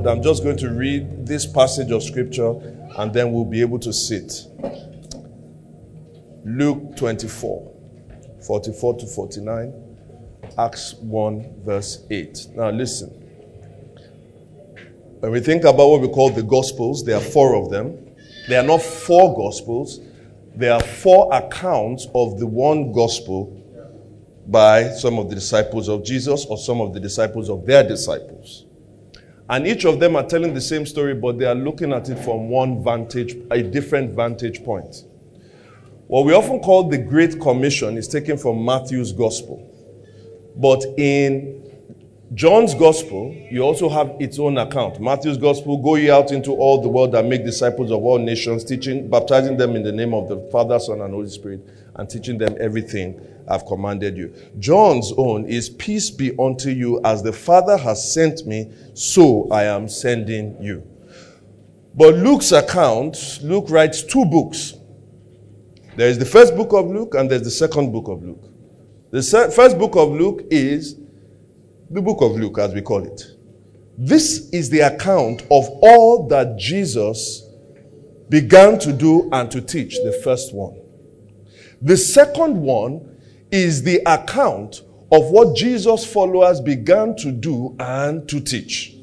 But I'm just going to read this passage of scripture and then we'll be able to sit. Luke 24, 44 to 49, Acts 1, verse 8. Now listen. When we think about what we call the Gospels, there are four of them. They are not four Gospels, there are four accounts of the one Gospel by some of the disciples of Jesus or some of the disciples of their disciples. And each of them are telling the same story, but they are looking at it from one vantage, a different vantage point. What we often call the Great Commission is taken from Matthew's Gospel. But in John's Gospel, you also have its own account. Matthew's Gospel, go ye out into all the world and make disciples of all nations, teaching, baptizing them in the name of the Father, Son, and Holy Spirit, and teaching them everything I've commanded you. John's own is peace be unto you as the Father has sent me, so I am sending you. But Luke's account, Luke writes two books. There is the first book of Luke and there's the second book of Luke. The first book of Luke is the book of Luke, as we call it. This is the account of all that Jesus began to do and to teach, the first one. The second one is the account of what Jesus' followers began to do and to teach.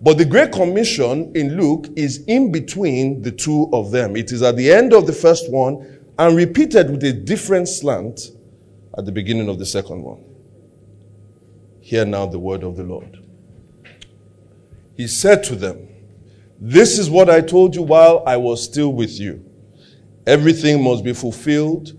But the Great Commission in Luke is in between the two of them. It is at the end of the first one and repeated with a different slant at the beginning of the second one. Hear now the word of the Lord. He said to them, This is what I told you while I was still with you. Everything must be fulfilled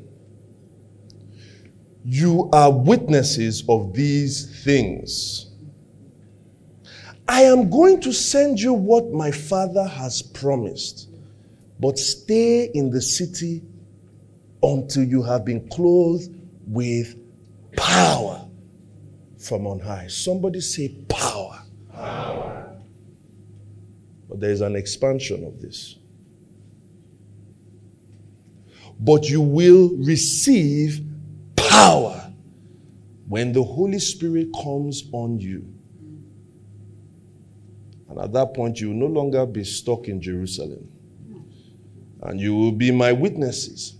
You are witnesses of these things. I am going to send you what my father has promised, but stay in the city until you have been clothed with power from on high. Somebody say power. Power. But there is an expansion of this. But you will receive power when the Holy Spirit comes on you. And at that point, you will no longer be stuck in Jerusalem. And you will be my witnesses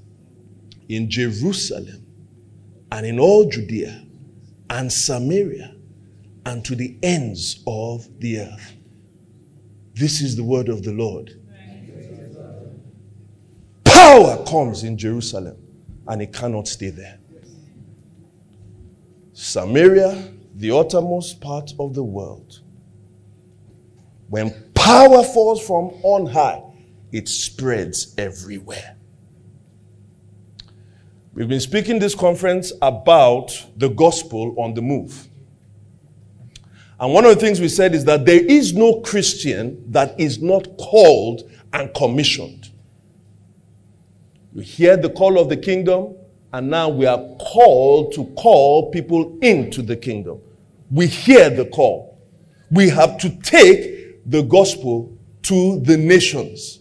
in Jerusalem and in all Judea and Samaria and to the ends of the earth. This is the word of the Lord. Power comes in Jerusalem and it cannot stay there. Samaria, the uttermost part of the world. When power falls from on high, it spreads everywhere. We've been speaking this conference about the gospel on the move. And one of the things we said is that there is no Christian that is not called and commissioned. You hear the call of the kingdom, and now we are called to call people into the kingdom. We hear the call. We have to take the gospel to the nations.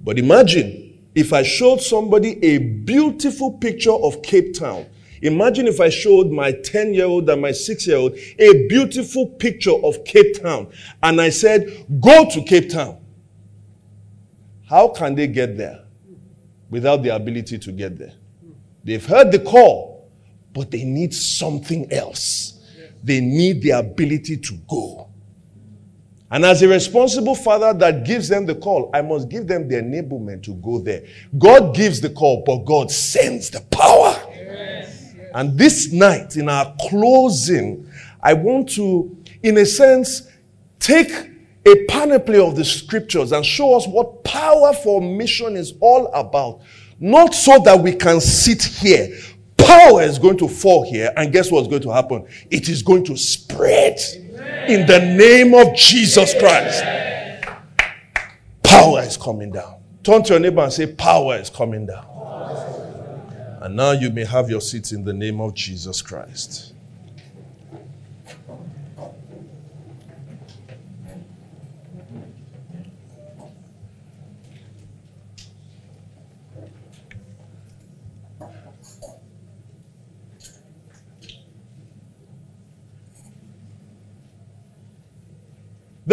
But imagine if I showed somebody a beautiful picture of Cape Town. Imagine if I showed my 10 year old and my 6 year old a beautiful picture of Cape Town and I said, go to Cape Town. How can they get there? Without the ability to get there. They've heard the call, but they need something else. They need the ability to go. And as a responsible father that gives them the call, I must give them the enablement to go there. God gives the call, but God sends the power. Yes. And this night, in our closing, I want to, in a sense, take a panoply of the scriptures and show us what power for mission is all about. Not so that we can sit here. Power is going to fall here, and guess what's going to happen? It is going to spread in the name of Jesus Christ. Power is coming down. Turn to your neighbor and say, Power is coming down. And now you may have your seats in the name of Jesus Christ.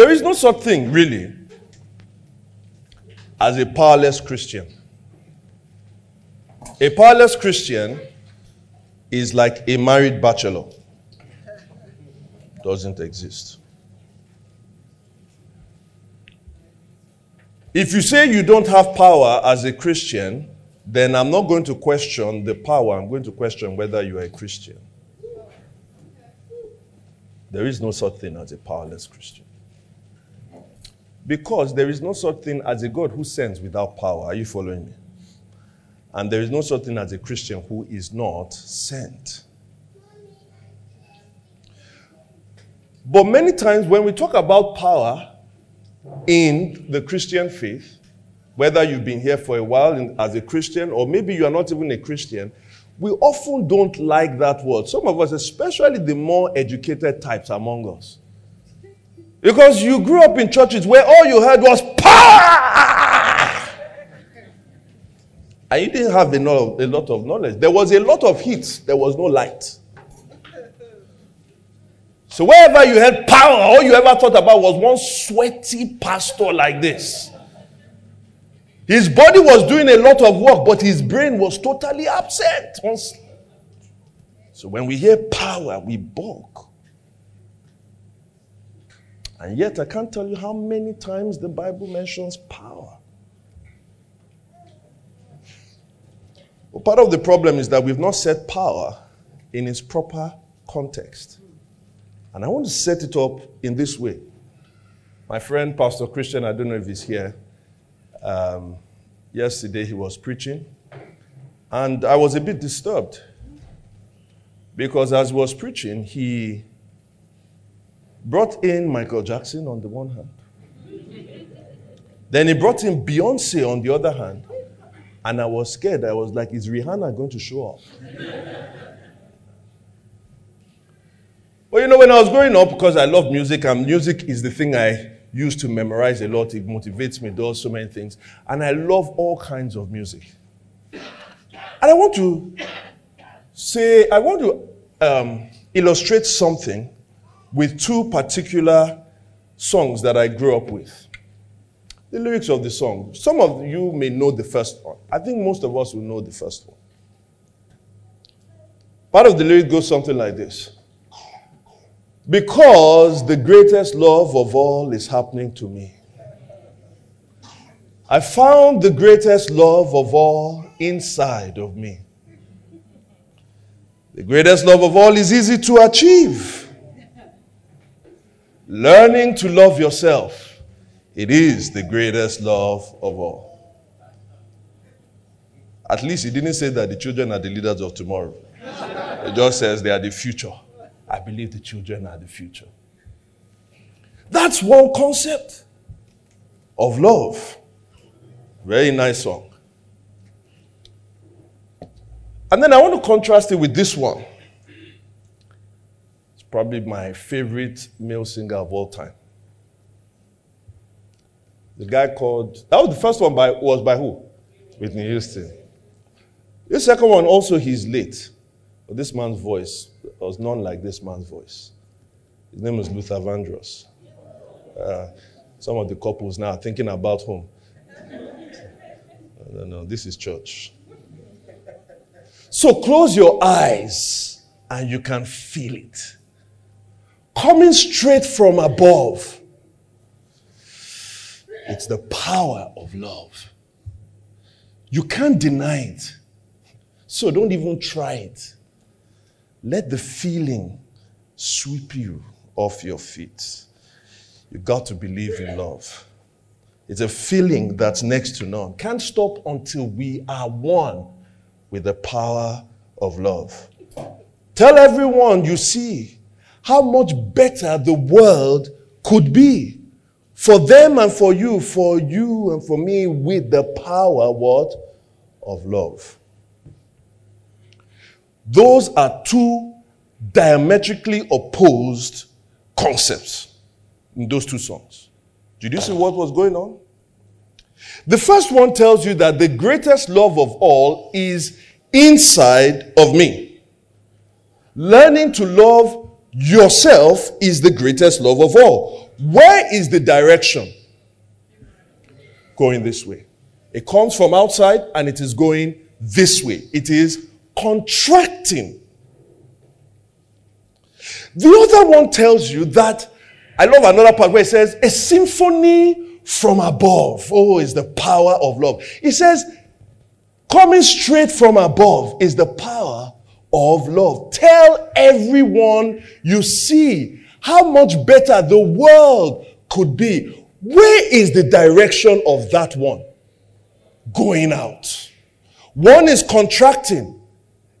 There is no such thing, really, as a powerless Christian. A powerless Christian is like a married bachelor. Doesn't exist. If you say you don't have power as a Christian, then I'm not going to question the power. I'm going to question whether you are a Christian. There is no such thing as a powerless Christian. Because there is no such thing as a God who sends without power. Are you following me? And there is no such thing as a Christian who is not sent. But many times when we talk about power in the Christian faith, whether you've been here for a while in, as a Christian or maybe you are not even a Christian, we often don't like that word. Some of us, especially the more educated types among us, because you grew up in churches where all you heard was power. And you didn't have a lot of knowledge. There was a lot of heat, there was no light. So wherever you had power, all you ever thought about was one sweaty pastor like this. His body was doing a lot of work, but his brain was totally absent. So when we hear power, we balk. And yet, I can't tell you how many times the Bible mentions power. Well, part of the problem is that we've not set power in its proper context. And I want to set it up in this way. My friend, Pastor Christian, I don't know if he's here. Um, yesterday he was preaching, and I was a bit disturbed because as he was preaching, he brought in Michael Jackson on the one hand. then he brought in Beyonce on the other hand. And I was scared. I was like, is Rihanna going to show up? well, you know, when I was growing up, because I love music, and music is the thing I use to memorize a lot. It motivates me, does so many things. And I love all kinds of music. And I want to say, I want to um, illustrate something with two particular songs that I grew up with. The lyrics of the song. Some of you may know the first one. I think most of us will know the first one. Part of the lyric goes something like this Because the greatest love of all is happening to me. I found the greatest love of all inside of me. The greatest love of all is easy to achieve. Learning to love yourself, it is the greatest love of all. At least he didn't say that the children are the leaders of tomorrow. It just says they are the future. I believe the children are the future. That's one concept of love. Very nice song. And then I want to contrast it with this one probably my favorite male singer of all time. The guy called, that was the first one by, was by who? Whitney Houston. The second one, also he's late. But this man's voice was none like this man's voice. His name is Luther Vandross. Uh, some of the couples now are thinking about home. No, no, this is church. So close your eyes and you can feel it coming straight from above. It's the power of love. You can't deny it. So don't even try it. Let the feeling sweep you off your feet. You've got to believe in love. It's a feeling that's next to none. Can't stop until we are one with the power of love. Tell everyone you see how much better the world could be for them and for you, for you and for me with the power what of love. Those are two diametrically opposed concepts in those two songs. Did you see what was going on? The first one tells you that the greatest love of all is inside of me. Learning to love yourself is the greatest love of all. Where is the direction? Going this way. It comes from outside and it is going this way. It is contracting. The other one tells you that, I love another part where it says, a symphony from above. Oh, is the power of love. It says, coming straight from above is the power of love. Tell everyone you see how much better the world could be. Where is the direction of that one? Going out. One is contracting.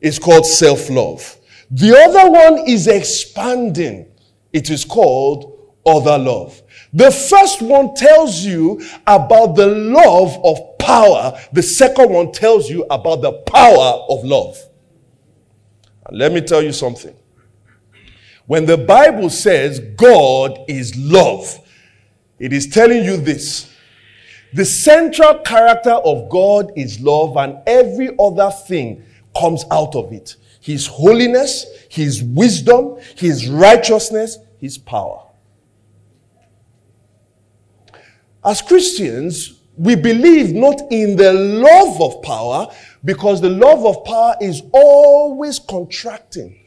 It's called self-love. The other one is expanding. It is called other love. The first one tells you about the love of power. The second one tells you about the power of love. And let me tell you something. When the Bible says God is love, it is telling you this. The central character of God is love, and every other thing comes out of it. His holiness, His wisdom, His righteousness, His power. As Christians, we believe not in the love of power because the love of power is always contracting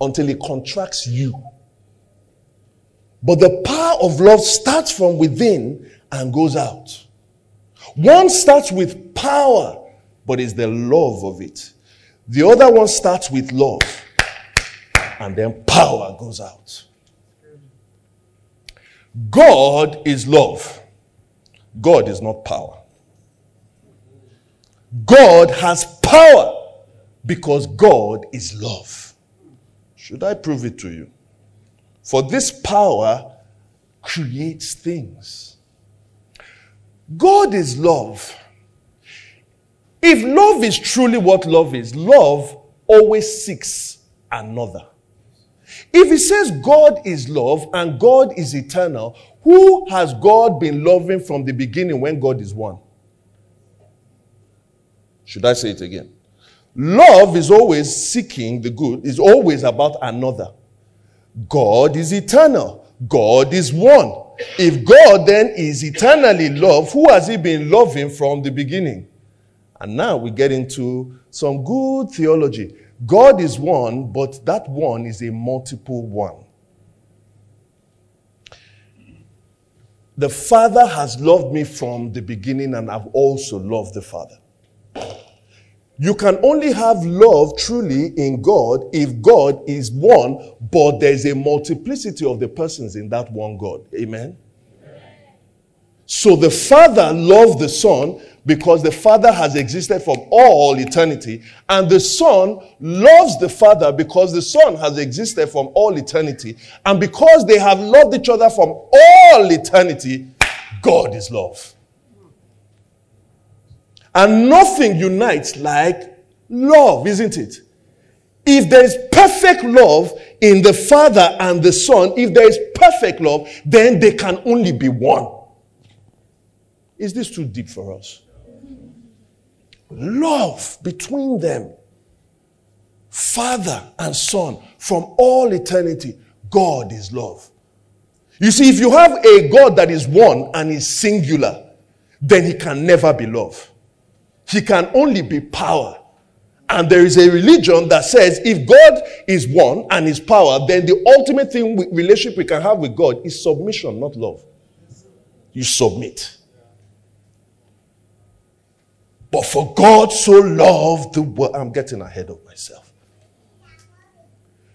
until it contracts you. But the power of love starts from within and goes out. One starts with power, but is the love of it. The other one starts with love, and then power goes out. God is love. God is not power. God has power because God is love. Should I prove it to you? For this power creates things. God is love. If love is truly what love is, love always seeks another. If it says God is love and God is eternal, who has God been loving from the beginning when God is one? Should I say it again? Love is always seeking the good, is always about another. God is eternal. God is one. If God then is eternally love, who has he been loving from the beginning? And now we get into some good theology. God is one, but that one is a multiple one. The Father has loved me from the beginning, and I've also loved the Father. You can only have love truly in God if God is one, but there's a multiplicity of the persons in that one God. Amen? So the Father loved the Son because the Father has existed from all eternity, and the Son loves the Father because the Son has existed from all eternity, and because they have loved each other from all eternity, God is love. And nothing unites like love, isn't it? If there is perfect love in the Father and the Son, if there is perfect love, then they can only be one. Is this too deep for us? Love between them, Father and Son, from all eternity, God is love. You see, if you have a God that is one and is singular, then he can never be love. He can only be power. And there is a religion that says if God is one and is power, then the ultimate thing we, relationship we can have with God is submission, not love. You submit. But for God so loved the world. I'm getting ahead of myself.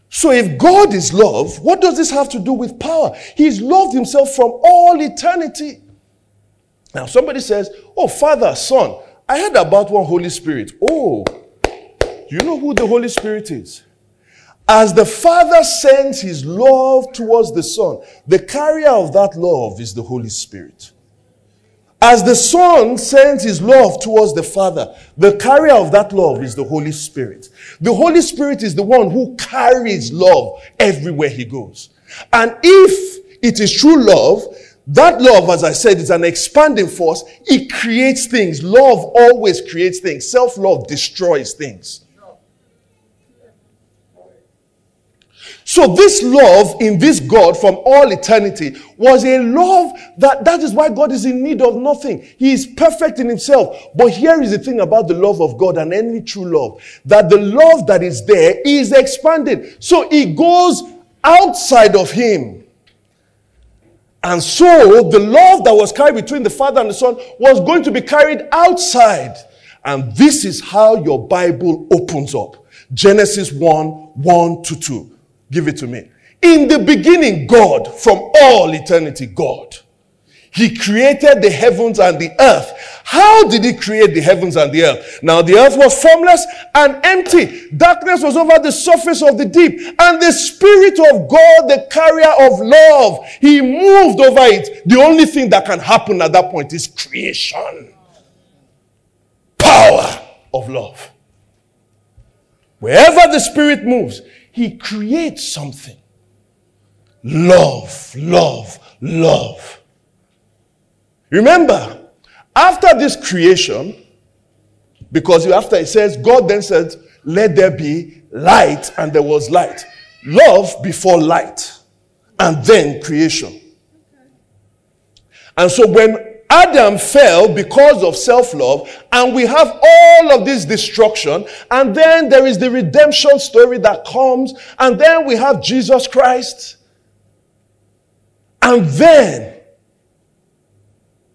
So if God is love, what does this have to do with power? He's loved himself from all eternity. Now somebody says, Oh, Father, Son, I heard about one Holy Spirit. Oh, you know who the Holy Spirit is? As the Father sends his love towards the Son, the carrier of that love is the Holy Spirit. As the Son sends his love towards the Father, the carrier of that love is the Holy Spirit. The Holy Spirit is the one who carries love everywhere he goes. And if it is true love, that love, as I said, is an expanding force. It creates things. Love always creates things. Self love destroys things. So this love in this God from all eternity was a love that that is why God is in need of nothing. He is perfect in himself. But here is the thing about the love of God and any true love that the love that is there is expanded. So it goes outside of him. And so the love that was carried between the Father and the Son was going to be carried outside. And this is how your Bible opens up. Genesis 1, 1 to 2. Give it to me. In the beginning, God, from all eternity, God. He created the heavens and the earth. How did he create the heavens and the earth? Now the earth was formless and empty. Darkness was over the surface of the deep. And the Spirit of God, the carrier of love, he moved over it. The only thing that can happen at that point is creation. Power of love. Wherever the Spirit moves, he creates something. Love, love, love. Remember, after this creation, because after it says, God then said, Let there be light, and there was light. Love before light, and then creation. And so when Adam fell because of self love, and we have all of this destruction, and then there is the redemption story that comes, and then we have Jesus Christ. And then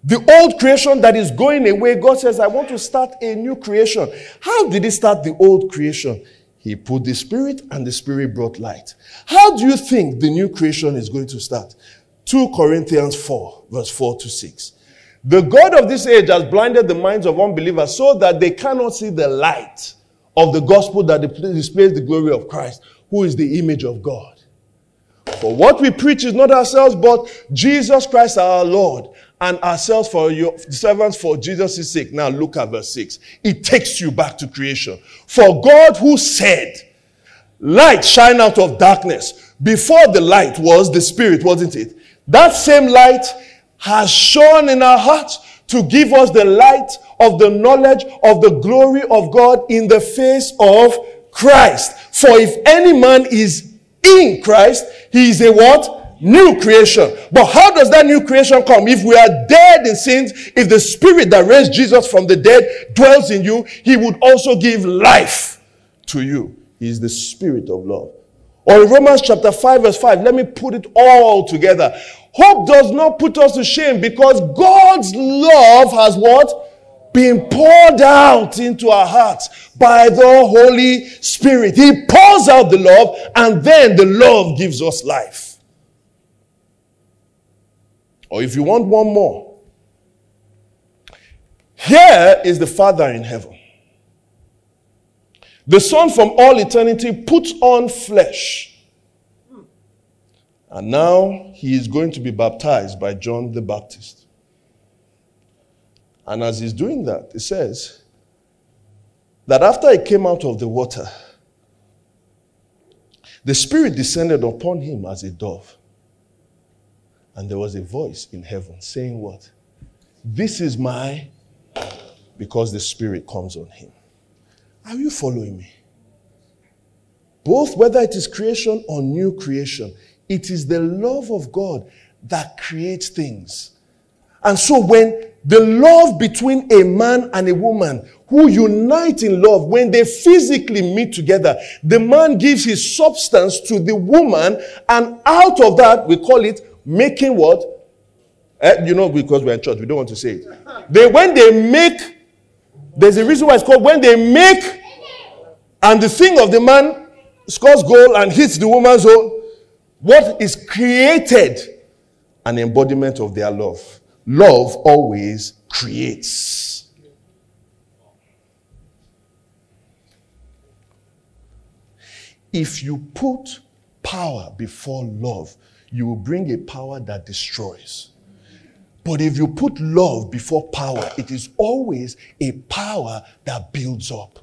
the old creation that is going away, God says, I want to start a new creation. How did He start the old creation? He put the Spirit, and the Spirit brought light. How do you think the new creation is going to start? 2 Corinthians 4, verse 4 to 6. The God of this age has blinded the minds of unbelievers so that they cannot see the light of the gospel that displays the glory of Christ, who is the image of God. For what we preach is not ourselves, but Jesus Christ our Lord, and ourselves for your servants for Jesus' sake. Now look at verse 6. It takes you back to creation. For God who said, Light shine out of darkness. Before the light was the Spirit, wasn't it? That same light has shone in our hearts to give us the light of the knowledge of the glory of God in the face of Christ. For if any man is in Christ, he is a what? New creation. But how does that new creation come? If we are dead in sins, if the spirit that raised Jesus from the dead dwells in you, he would also give life to you. He is the spirit of love. Or in Romans chapter 5 verse 5, let me put it all together. Hope does not put us to shame because God's love has what? Been poured out into our hearts by the Holy Spirit. He pours out the love and then the love gives us life. Or if you want one more, here is the Father in heaven. The Son from all eternity puts on flesh. And now he is going to be baptized by John the Baptist. And as he's doing that, it says that after he came out of the water, the Spirit descended upon him as a dove. And there was a voice in heaven saying, What? This is my, because the Spirit comes on him. Are you following me? Both whether it is creation or new creation, it is the love of God that creates things. And so when the love between a man and a woman who unite in love, when they physically meet together, the man gives his substance to the woman, and out of that, we call it making what? Eh, you know, because we're in church, we don't want to say it. They, when they make There's a reason why it's called when they make and the thing of the man scores goal and hits the woman's own, What is created? An embodiment of their love. Love always creates. If you put power before love, you will bring a power that destroys. But if you put love before power, it is always a power that builds up.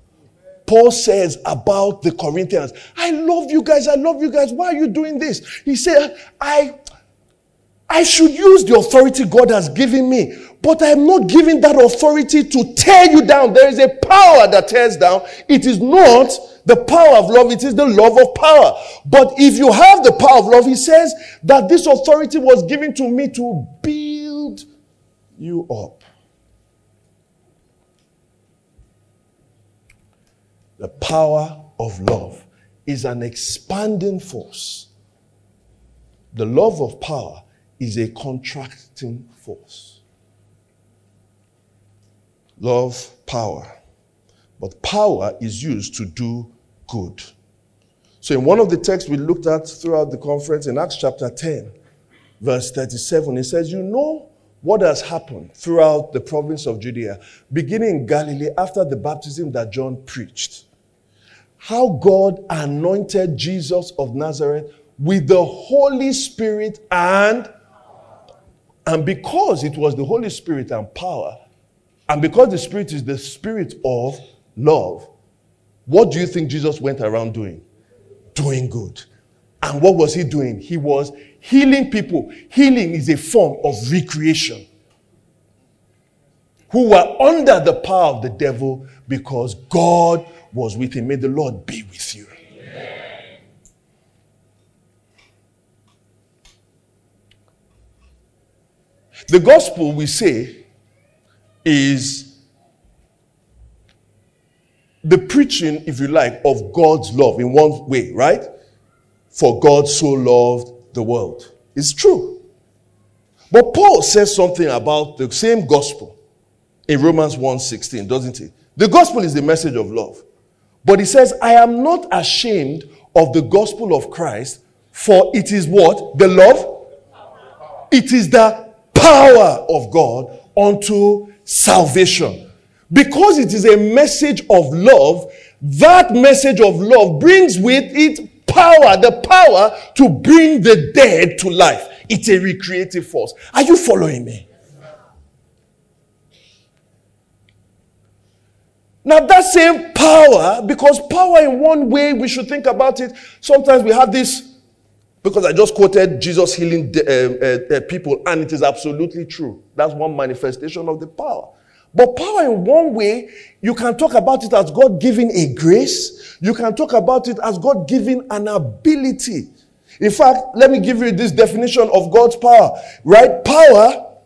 Paul says about the Corinthians, I love you guys, I love you guys. Why are you doing this? He said, I I should use the authority God has given me, but I am not giving that authority to tear you down. There is a power that tears down. It is not the power of love, it is the love of power. But if you have the power of love, he says that this authority was given to me to build you up. The power of love is an expanding force. The love of power is a contracting force. Love, power. But power is used to do good. So, in one of the texts we looked at throughout the conference, in Acts chapter 10, verse 37, it says, You know what has happened throughout the province of Judea, beginning in Galilee after the baptism that John preached. How God anointed Jesus of Nazareth with the Holy Spirit and and because it was the Holy Spirit and power, and because the Spirit is the Spirit of love, what do you think Jesus went around doing? Doing good. And what was he doing? He was healing people. Healing is a form of recreation. Who were under the power of the devil because God was with him. May the Lord be with you. The gospel, we say, is the preaching, if you like, of God's love in one way, right? For God so loved the world. It's true. But Paul says something about the same gospel in Romans 1:16, doesn't he? The gospel is the message of love. But he says, I am not ashamed of the gospel of Christ, for it is what? The love? It is the power of God unto salvation. Because it is a message of love, that message of love brings with it power, the power to bring the dead to life. It's a recreative force. Are you following me? Now, that same power, because power in one way, we should think about it. Sometimes we have this because I just quoted Jesus healing uh, uh, uh, people, and it is absolutely true. That's one manifestation of the power. But power, in one way, you can talk about it as God giving a grace. You can talk about it as God giving an ability. In fact, let me give you this definition of God's power. Right? Power,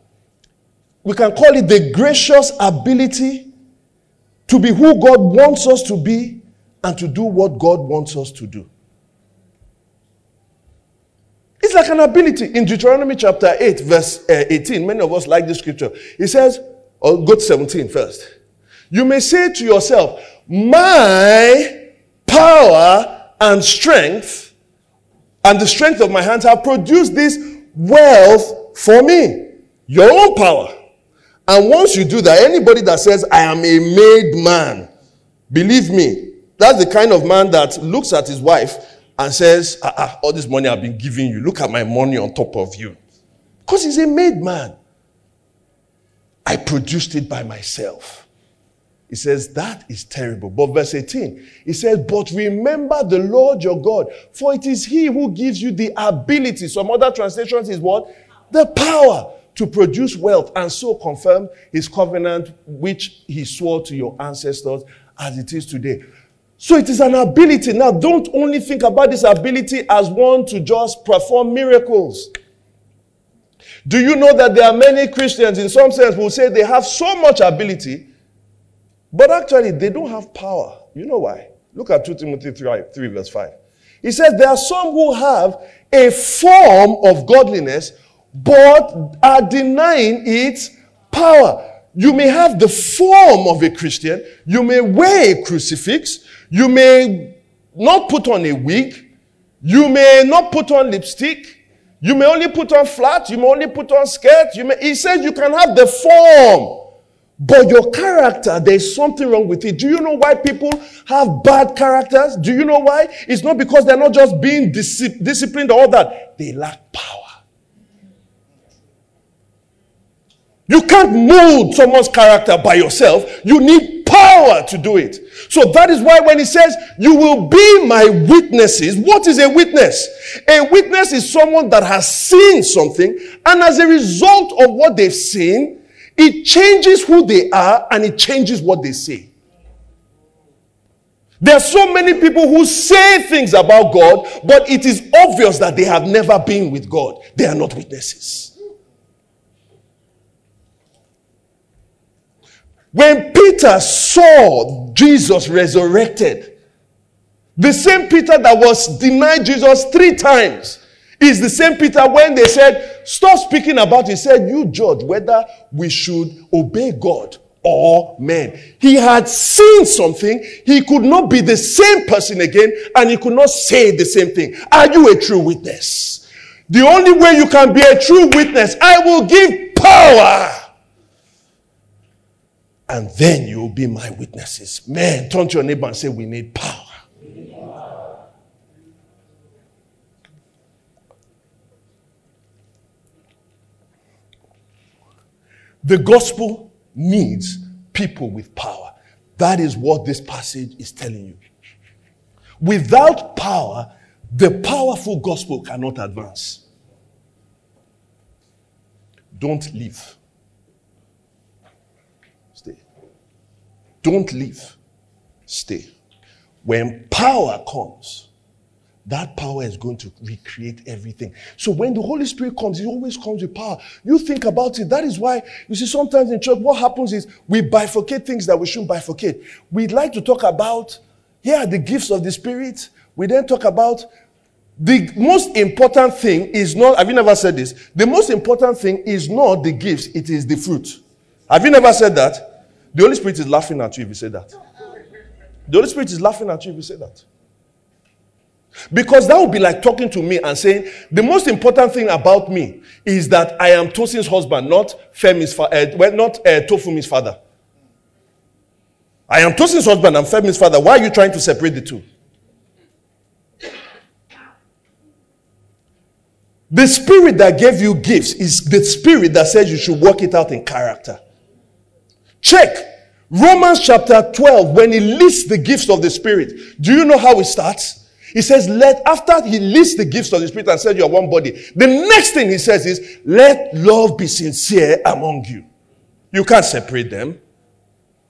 we can call it the gracious ability to be who God wants us to be and to do what God wants us to do. It's like an ability. In Deuteronomy chapter 8, verse uh, 18, many of us like this scripture. It says, or go to 17 first. You may say to yourself, My power and strength and the strength of my hands have produced this wealth for me. Your own power. And once you do that, anybody that says, I am a made man, believe me, that's the kind of man that looks at his wife and says, ah, ah, all this money I've been giving you, look at my money on top of you. Because he's a made man. I produced it by myself. He says, that is terrible. But verse 18, he says, but remember the Lord your God, for it is he who gives you the ability. Some other translations is what? The power to produce wealth and so confirm his covenant which he swore to your ancestors as it is today. So it is an ability. Now, don't only think about this ability as one to just perform miracles. Do you know that there are many Christians, in some sense, who say they have so much ability, but actually they don't have power. You know why? Look at 2 Timothy 3, 3 verse 5. He says there are some who have a form of godliness, but are denying its power. You may have the form of a Christian. You may wear a crucifix. You may not put on a wig. You may not put on lipstick. You may only put on flat. You may only put on skirt. You may, he says you can have the form. But your character, there's something wrong with it. Do you know why people have bad characters? Do you know why? It's not because they're not just being disciplined or all that. They lack power. You can't mold someone's character by yourself. You need power to do it. So that is why when he says, you will be my witnesses, what is a witness? A witness is someone that has seen something and as a result of what they've seen, it changes who they are and it changes what they say. There are so many people who say things about God, but it is obvious that they have never been with God. They are not witnesses. When Peter saw Jesus resurrected, the same Peter that was denied Jesus three times is the same Peter when they said, Stop speaking about it. He said, You judge whether we should obey God or men. He had seen something. He could not be the same person again and he could not say the same thing. Are you a true witness? The only way you can be a true witness, I will give power and then you will be my witnesses. Man, turn to your neighbor and say, We need power. The gospel needs people with power. That is what this passage is telling you. Without power, the powerful gospel cannot advance. Don't leave. Don't leave. Stay. When power comes, that power is going to recreate everything. So when the Holy Spirit comes, He always comes with power. You think about it. That is why, you see, sometimes in church, what happens is we bifurcate things that we shouldn't bifurcate. We'd like to talk about, here the gifts of the Spirit. We then talk about the most important thing is not, have you never said this? The most important thing is not the gifts, it is the fruit. Have you never said that? The Holy Spirit is laughing at you if you say that. The Holy Spirit is laughing at you if you say that. Because that would be like talking to me and saying, the most important thing about me is that I am Tosin's husband, not Femi's fa- uh, well, not uh, Tofumi's father. I am Tosin's husband, I'm Femi's father. Why are you trying to separate the two? The spirit that gave you gifts is the spirit that says you should work it out in character. Check. Romans chapter 12, when he lists the gifts of the Spirit, do you know how it starts? He says, let, after he lists the gifts of the Spirit and says you are one body, the next thing he says is, let love be sincere among you. You can't separate them.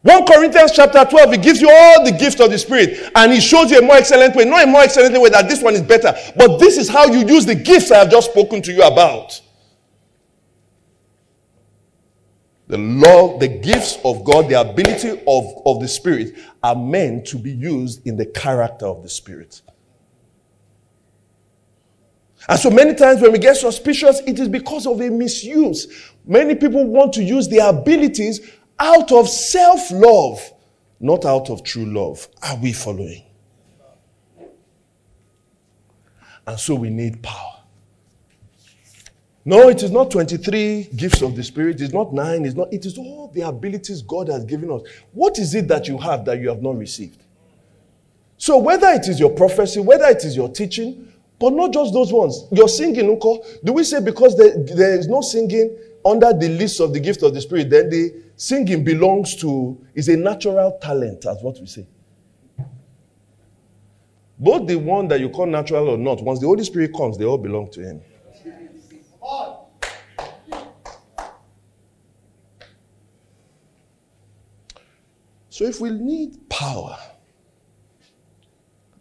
1 Corinthians chapter 12, he gives you all the gifts of the Spirit and he shows you a more excellent way, not a more excellent way that this one is better, but this is how you use the gifts I have just spoken to you about. The love, the gifts of God, the ability of, of the Spirit are meant to be used in the character of the Spirit. And so many times when we get suspicious, it is because of a misuse. Many people want to use their abilities out of self love, not out of true love. Are we following? And so we need power. No, it is not 23 gifts of the Spirit. It's not nine. It's not. It is all the abilities God has given us. What is it that you have that you have not received? So whether it is your prophecy, whether it is your teaching, but not just those ones. Your singing, Unko, do we say because there, there is no singing under the list of the gift of the Spirit, then the singing belongs to, is a natural talent, as what we say. Both the one that you call natural or not, once the Holy Spirit comes, they all belong to Him. So, if we need power,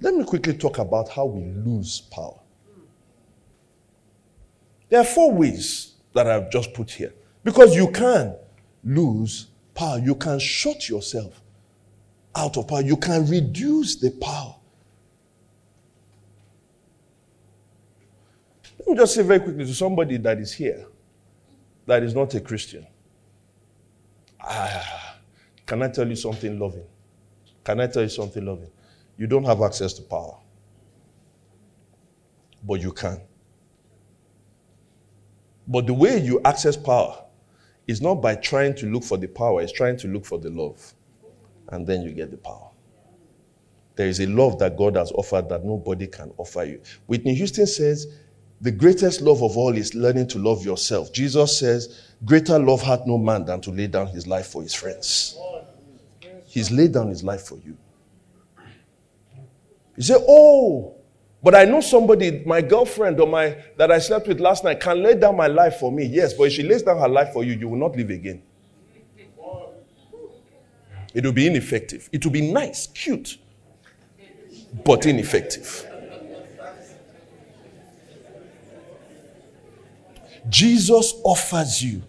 let me quickly talk about how we lose power. There are four ways that I've just put here. Because you can lose power, you can shut yourself out of power, you can reduce the power. Let me just say very quickly to somebody that is here that is not a Christian. Ah, can I tell you something loving? Can I tell you something loving? You don't have access to power, but you can. But the way you access power is not by trying to look for the power, it's trying to look for the love. And then you get the power. There is a love that God has offered that nobody can offer you. Whitney Houston says, the greatest love of all is learning to love yourself. Jesus says, Greater love hath no man than to lay down his life for his friends. He's laid down his life for you. You say, Oh, but I know somebody, my girlfriend or my that I slept with last night, can lay down my life for me. Yes, but if she lays down her life for you, you will not live again. It will be ineffective. It will be nice, cute, but ineffective. Jesus offers you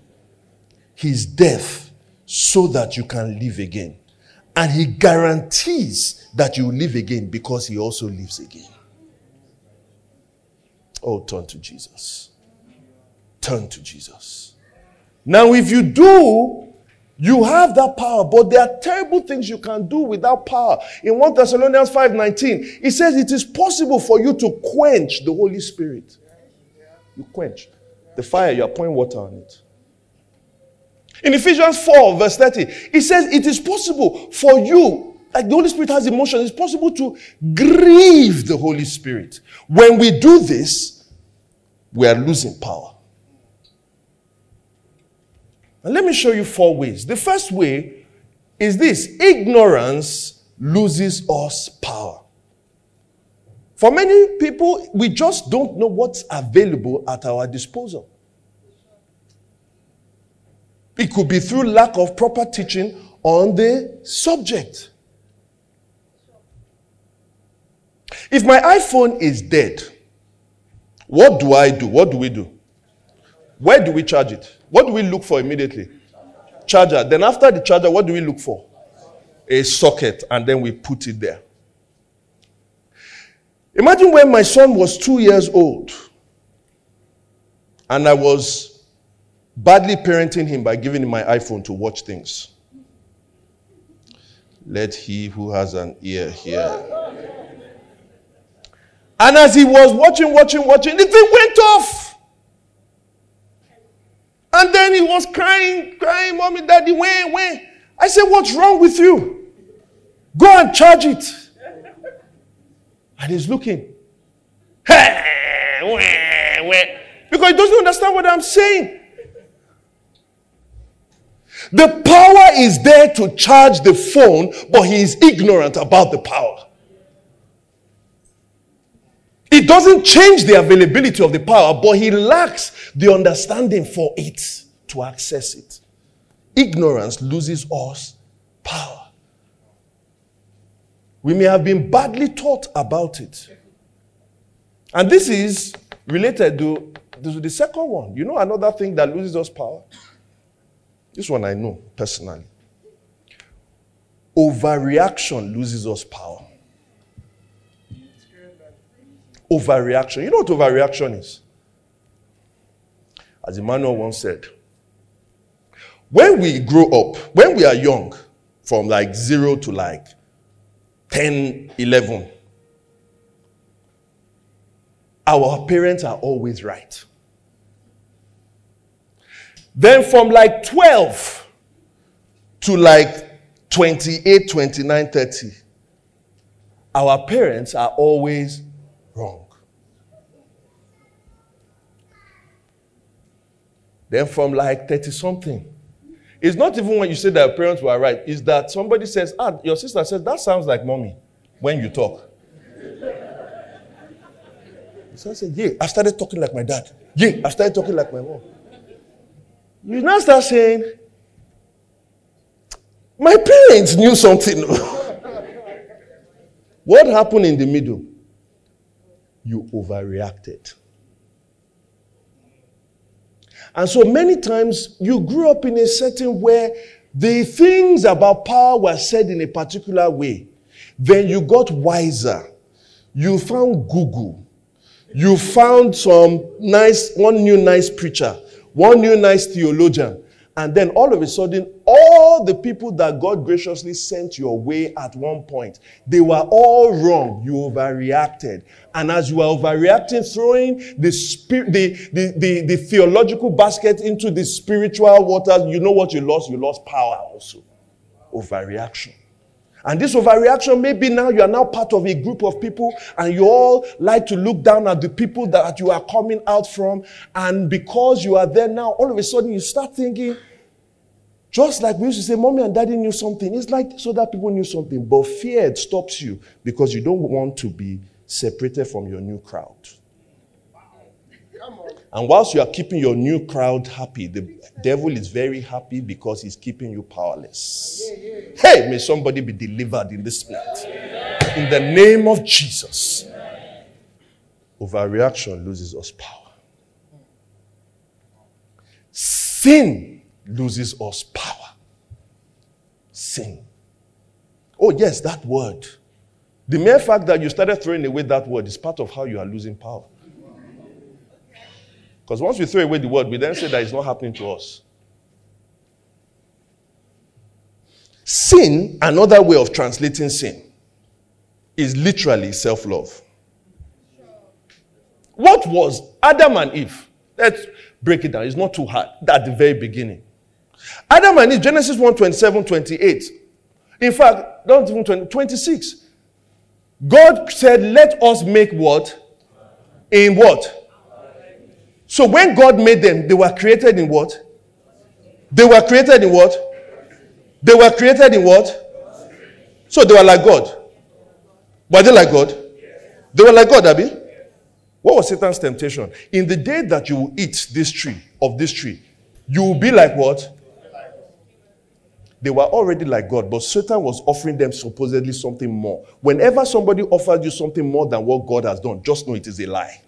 his death so that you can live again. And he guarantees that you live again because he also lives again. Oh, turn to Jesus. Turn to Jesus. Now, if you do, you have that power, but there are terrible things you can do without power. In 1 Thessalonians 5:19, it says it is possible for you to quench the Holy Spirit. You quench the fire, you are pouring water on it. In Ephesians 4, verse 30, it says it is possible for you, like the Holy Spirit has emotion, it's possible to grieve the Holy Spirit. When we do this, we are losing power. And let me show you four ways. The first way is this ignorance loses us power. For many people, we just don't know what's available at our disposal. It could be through lack of proper teaching on the subject. If my iPhone is dead, what do I do? What do we do? Where do we charge it? What do we look for immediately? Charger. Then after the charger, what do we look for? A socket, and then we put it there. Imagine when my son was two years old and I was badly parenting him by giving him my iPhone to watch things. Let he who has an ear hear. And as he was watching, watching, watching, the thing went off. And then he was crying, crying, mommy, daddy, when, when? I said, what's wrong with you? Go and charge it. And he's looking. Because he doesn't understand what I'm saying. The power is there to charge the phone, but he is ignorant about the power. It doesn't change the availability of the power, but he lacks the understanding for it to access it. Ignorance loses us power. We may have been badly taught about it. And this is related to, to the second one. You know another thing that loses us power? This one I know personally. Overreaction loses us power. Overreaction. You know what overreaction is? As Emmanuel once said, when we grow up, when we are young, from like zero to like 10, 11, our parents are always right. Then from like 12 to like 28, 29, 30, our parents are always wrong. Then from like 30 something, it's not even when you say that parents were right, it's that somebody says, ah, your sister says, that sounds like mommy when you talk. So I said, Yeah, I started talking like my dad. Yeah, I started talking like my mom. You now start saying, My parents knew something. what happened in the middle? You overreacted. And so many times you grew up in a setting where the things about power were said in a particular way. Then you got wiser. You found Google you found some nice, one new nice preacher, one new nice theologian, And then all of a sudden, all the people that God graciously sent your way at one point, they were all wrong. You overreacted. And as you were overreacting, throwing the, spirit, the, the, the, the theological basket into the spiritual waters, you know what you lost? You lost power also. Overreaction. And this overreaction, maybe now you are now part of a group of people and you all like to look down at the people that you are coming out from. And because you are there now, all of a sudden you start thinking, just like we used to say, mommy and daddy knew something. It's like so that people knew something. But fear stops you because you don't want to be separated from your new crowd. And whilst you are keeping your new crowd happy, the devil is very happy because he's keeping you powerless. Hey, may somebody be delivered in this place. In the name of Jesus. Overreaction loses us power. Sin loses us power. Sin. Oh, yes, that word. The mere fact that you started throwing away that word is part of how you are losing power. Because once we throw away the word, we then say that it's not happening to us. Sin, another way of translating sin, is literally self love. What was Adam and Eve? Let's break it down. It's not too hard at the very beginning. Adam and Eve, Genesis 1 27, 28. In fact, don't even 20, 26. God said, Let us make what? In what? So when God made them, they were created in what? They were created in what? They were created in what? So they were like God. Were they like God? They were like God, Abby. What was Satan's temptation? In the day that you will eat this tree, of this tree, you will be like what? They were already like God, but Satan was offering them supposedly something more. Whenever somebody offers you something more than what God has done, just know it is a lie.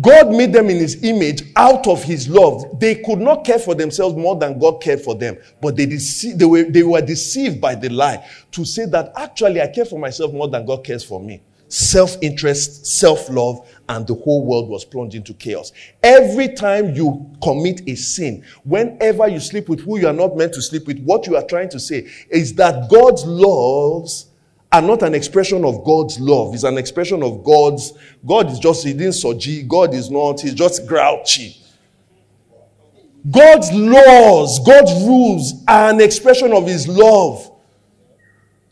God made them in his image out of his love. They could not care for themselves more than God cared for them. But they, dece- they, were, they were deceived by the lie to say that actually I care for myself more than God cares for me. Self interest, self love, and the whole world was plunged into chaos. Every time you commit a sin, whenever you sleep with who you are not meant to sleep with, what you are trying to say is that God's loves are not an expression of God's love. It's an expression of God's. God is just, he didn't soji. God is not, he's just grouchy. God's laws, God's rules are an expression of his love.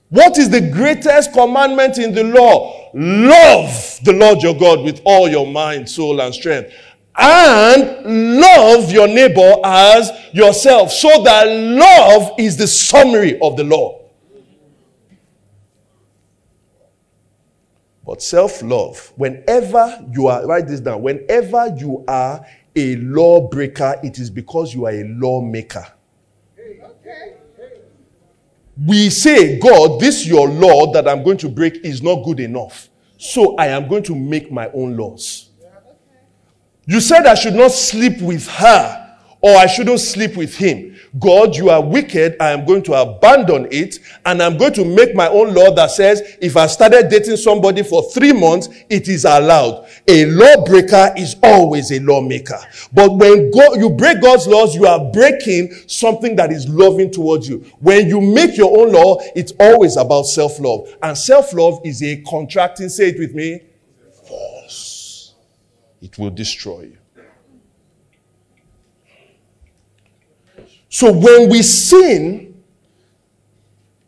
What is the greatest commandment in the law? Love the Lord your God with all your mind, soul, and strength. And love your neighbor as yourself. So that love is the summary of the law. But self love, whenever you are, write this down, whenever you are a lawbreaker, it is because you are a lawmaker. We say, God, this your law that I'm going to break is not good enough. So I am going to make my own laws. You said I should not sleep with her or I shouldn't sleep with him. God, you are wicked. I am going to abandon it and I'm going to make my own law that says if I started dating somebody for three months, it is allowed. A lawbreaker is always a lawmaker. But when God, you break God's laws, you are breaking something that is loving towards you. When you make your own law, it's always about self-love. And self-love is a contracting, say it with me, force. It will destroy you. So when we sin,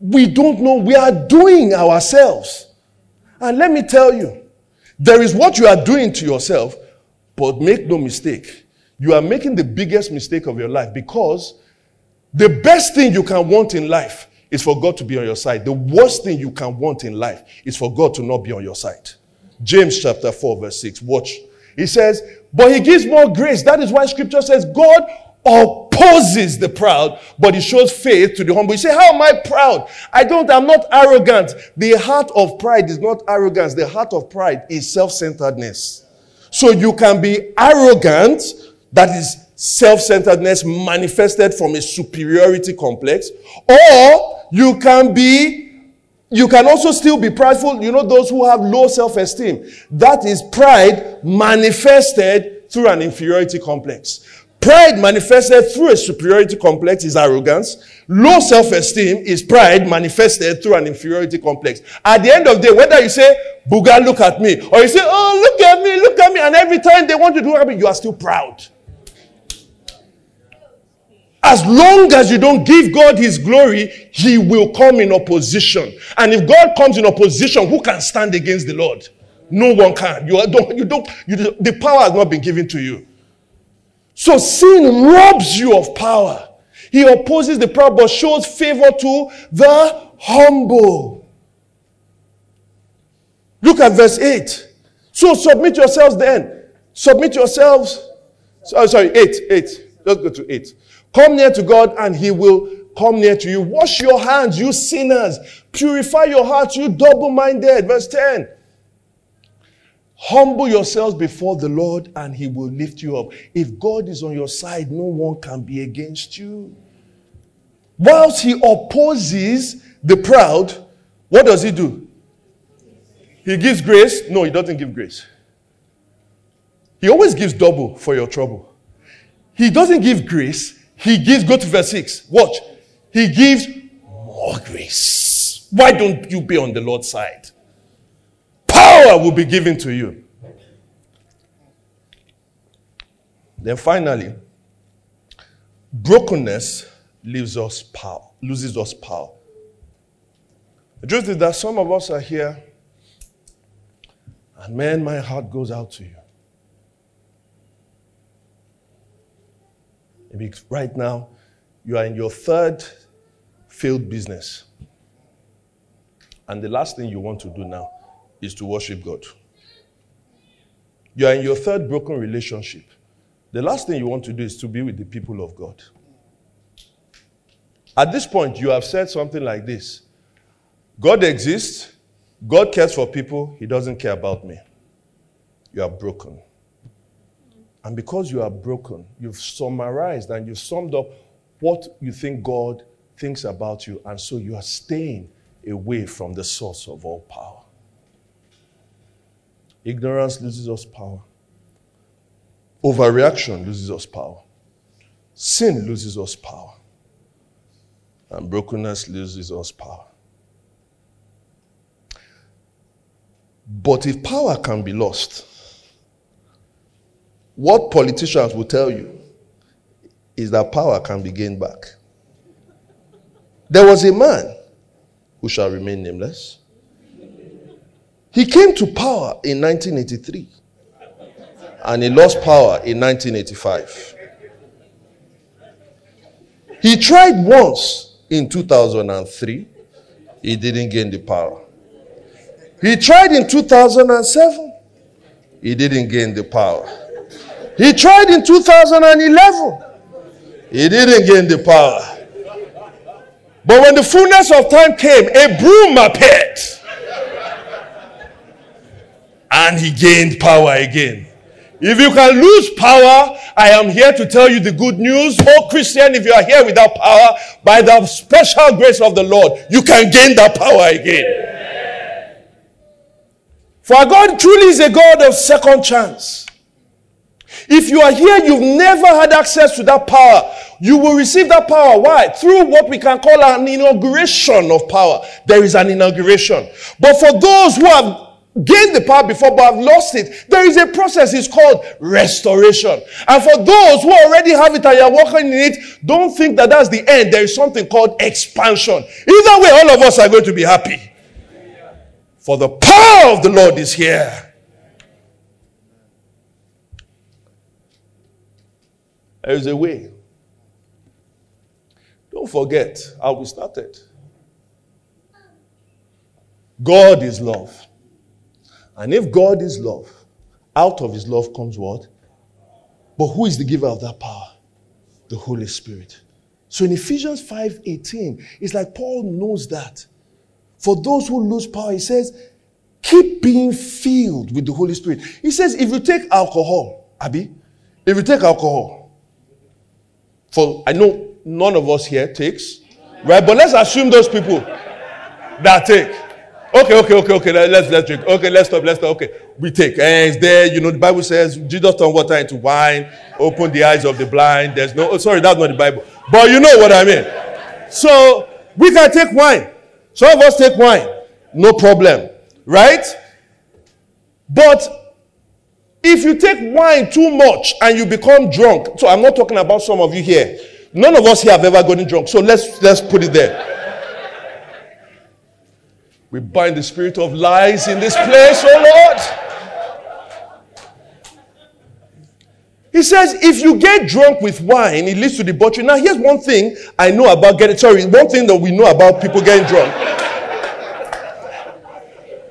we don't know we are doing ourselves. And let me tell you, there is what you are doing to yourself, but make no mistake, you are making the biggest mistake of your life because the best thing you can want in life is for God to be on your side. The worst thing you can want in life is for God to not be on your side. James chapter 4, verse 6. Watch. He says, But he gives more grace. That is why scripture says, God opposes the proud, but he shows faith to the humble. You say, How am I proud? I don't, I'm not arrogant. The heart of pride is not arrogance. The heart of pride is self centeredness. So you can be arrogant, that is self centeredness manifested from a superiority complex, or you can be you can also still be prideful. You know, those who have low self esteem. That is pride manifested through an inferiority complex. Pride manifested through a superiority complex is arrogance. Low self-esteem is pride manifested through an inferiority complex. At the end of the day, whether you say, Buga, look at me, or you say, oh, look at me, look at me, and every time they want to do it, you are still proud. As long as you don't give God his glory, he will come in opposition. And if God comes in opposition, who can stand against the Lord? No one can. You don't, you don't, you, the power has not been given to you. So sin robs you of power. He opposes the proud but shows favor to the humble. Look at verse 8. So submit yourselves then. Submit yourselves. Oh, sorry, 8, 8. Let's go to 8. Come near to God and he will come near to you. Wash your hands, you sinners. Purify your hearts, you double minded. Verse 10. Humble yourselves before the Lord and he will lift you up. If God is on your side, no one can be against you. Whilst he opposes the proud, what does he do? He gives grace. No, he doesn't give grace. He always gives double for your trouble. He doesn't give grace. He gives, go to verse 6. Watch. He gives more grace. Why don't you be on the Lord's side? Power will be given to you. Then finally, brokenness leaves us power, loses us power. The truth is that some of us are here, and man, my heart goes out to you. Maybe right now, you are in your third failed business. And the last thing you want to do now is to worship God. You are in your third broken relationship. The last thing you want to do is to be with the people of God. At this point, you have said something like this God exists, God cares for people, He doesn't care about me. You are broken. And because you are broken, you've summarized and you've summed up what you think God thinks about you. And so you are staying away from the source of all power. Ignorance loses us power. Overreaction loses us power. Sin loses us power. And brokenness loses us power. But if power can be lost, what politicians will tell you is that power can be gained back. There was a man who shall remain nameless. He came to power in 1983 and he lost power in 1985. He tried once in 2003, he didn't gain the power. He tried in 2007, he didn't gain the power. He tried in 2011. He didn't gain the power. But when the fullness of time came, a broom appeared. And he gained power again. If you can lose power, I am here to tell you the good news. Oh, Christian, if you are here without power, by the special grace of the Lord, you can gain that power again. For God truly is a God of second chance. If you are here, you've never had access to that power. You will receive that power. Why? Through what we can call an inauguration of power. There is an inauguration. But for those who have gained the power before but have lost it, there is a process. It's called restoration. And for those who already have it and you're working in it, don't think that that's the end. There is something called expansion. Either way, all of us are going to be happy. For the power of the Lord is here. There is a way. Don't forget how we started. God is love. And if God is love, out of his love comes what? But who is the giver of that power? The Holy Spirit. So in Ephesians 5:18, it's like Paul knows that. For those who lose power, he says, keep being filled with the Holy Spirit. He says, if you take alcohol, Abby, if you take alcohol, for I know none of us here takes, right? But let's assume those people that take. Okay, okay, okay, okay. Let's let's drink. Okay, let's stop. Let's stop. Okay, we take. And it's there. You know, the Bible says Jesus turned water into wine, opened the eyes of the blind. There's no. Oh, sorry, that's not the Bible. But you know what I mean. So we can take wine. Some of us take wine, no problem, right? But if you take wine too much and you become drunk, so I'm not talking about some of you here. None of us here have ever gotten drunk. So let's let's put it there. We bind the spirit of lies in this place, oh Lord. He says, if you get drunk with wine, it leads to debauchery. Now, here's one thing I know about getting, sorry, one thing that we know about people getting drunk.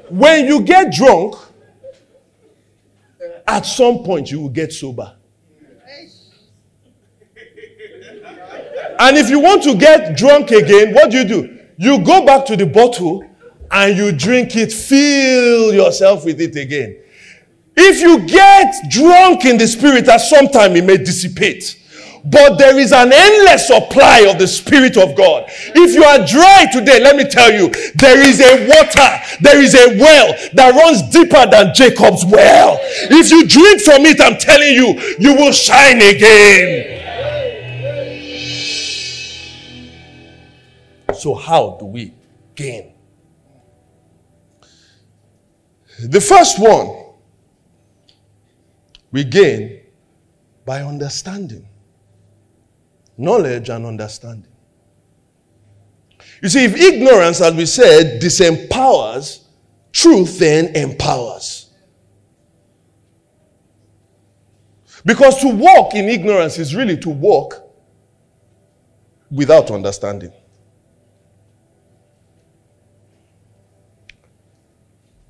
when you get drunk, at some point you will get sober. And if you want to get drunk again, what do you do? You go back to the bottle and you drink it, fill yourself with it again. If you get drunk in the spirit, at some time it may dissipate. But there is an endless supply of the Spirit of God. If you are dry today, let me tell you, there is a water, there is a well that runs deeper than Jacob's well. If you drink from it, I'm telling you, you will shine again. So, how do we gain? The first one we gain by understanding. Knowledge and understanding. You see, if ignorance, as we said, disempowers, truth then empowers. Because to walk in ignorance is really to walk without understanding.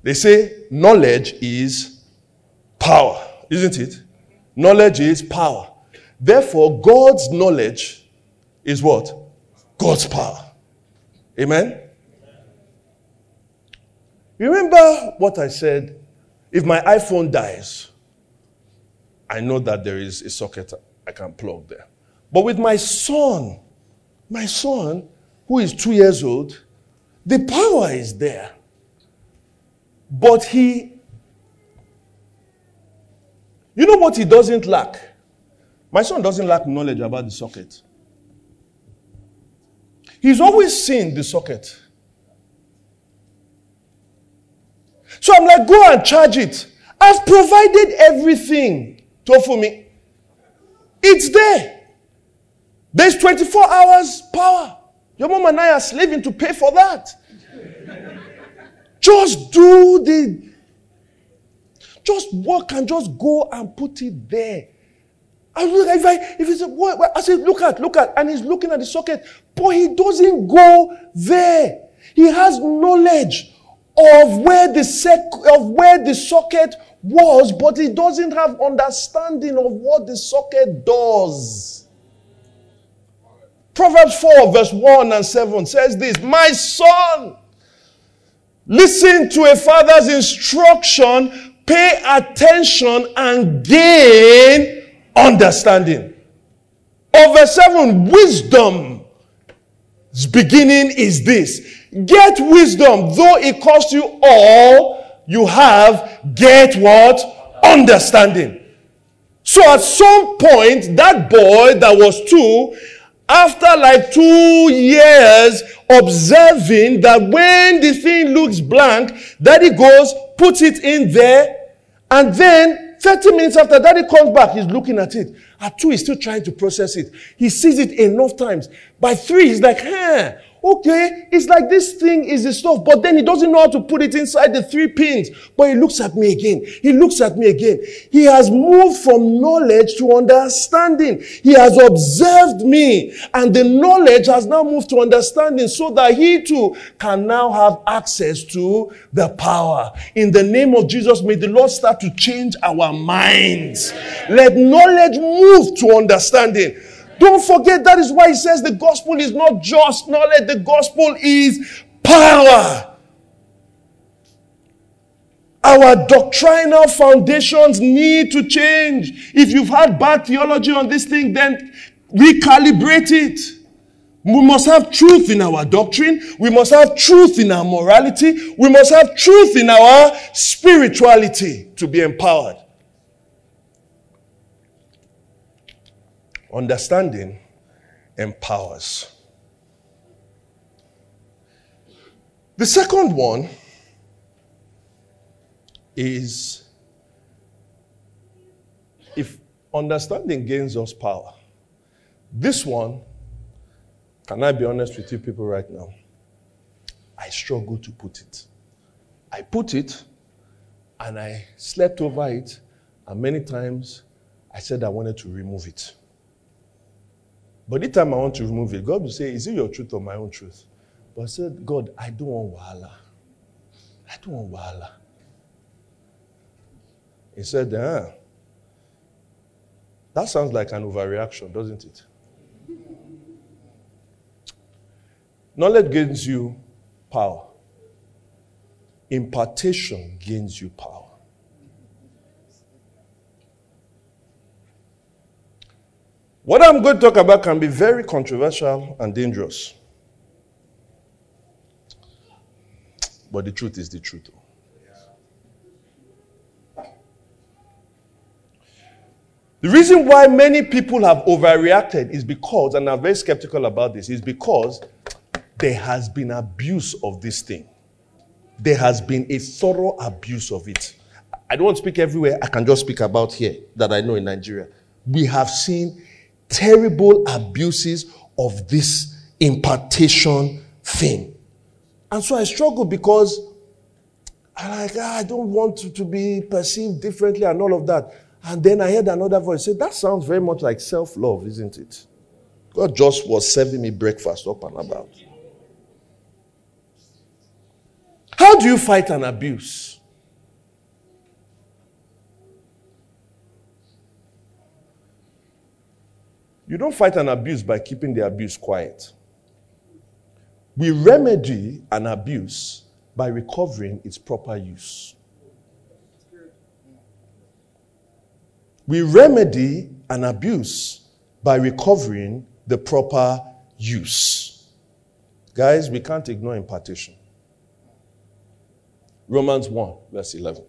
They say knowledge is power, isn't it? Knowledge is power. Therefore, God's knowledge is what? God's power. Amen? Remember what I said? If my iPhone dies, I know that there is a socket I can plug there. But with my son, my son, who is two years old, the power is there. But he, you know what he doesn't lack? My son doesn't lack knowledge about the socket. He's always seen the socket. So I'm like, go and charge it. I've provided everything to offer me. It's there. There's 24 hours power. Your mom and I are slaving to pay for that. Just do the, just work and just go and put it there. I look if I if it's what, I say look at look at and he's looking at the socket, but he doesn't go there. He has knowledge of where the sec of where the socket was, but he doesn't have understanding of what the socket does. Proverbs 4, verse 1 and 7 says this My son, Listen to a father's instruction, pay attention, and gain understanding. Of verse 7, wisdom's beginning is this. Get wisdom, though it costs you all you have, get what? Understanding. So at some point, that boy that was two after like two years observing that when the thing looks blank, daddy goes, puts it in there, and then 30 minutes after daddy comes back, he's looking at it. At two, he's still trying to process it. He sees it enough times. By three, he's like, huh, okay, it's like this thing is the stuff, but then he doesn't know how to put it inside the three pins. But he looks at me again. He looks at me again. He has moved from knowledge to understanding. He has observed me and the knowledge has now moved to understanding so that he too can now have access to the power. In the name of Jesus, may the Lord start to change our minds. Let knowledge move to understanding. Don't forget that is why he says the gospel is not just knowledge, the gospel is power. Our doctrinal foundations need to change. If you've had bad theology on this thing, then recalibrate it. We must have truth in our doctrine. We must have truth in our morality. We must have truth in our spirituality to be empowered. Understanding empowers. The second one is if understanding gains us power. This one, can I be honest with you people right now? I struggle to put it. I put it and I slept over it, and many times I said I wanted to remove it. But each time I want to remove it, God will say, Is it your truth or my own truth? But I said, God, I don't want wahala. I don't want wahala. He said, ah, that sounds like an overreaction, doesn't it? Knowledge gains you power. Impartation gains you power. What I'm going to talk about can be very controversial and dangerous. But the truth is the truth. Oh. The reason why many people have overreacted is because, and I'm very skeptical about this, is because there has been abuse of this thing. There has been a thorough abuse of it. I don't want to speak everywhere. I can just speak about here that I know in Nigeria. We have seen terrible abuses of this impartation thing. And so I struggle because I like, ah, I don't want to, to be perceived differently and all of that. And then I heard another voice say, That sounds very much like self love, isn't it? God just was serving me breakfast up and about. How do you fight an abuse? You don't fight an abuse by keeping the abuse quiet. We remedy an abuse by recovering its proper use. We remedy an abuse by recovering the proper use. Guys, we can't ignore impartation. Romans 1, verse 11.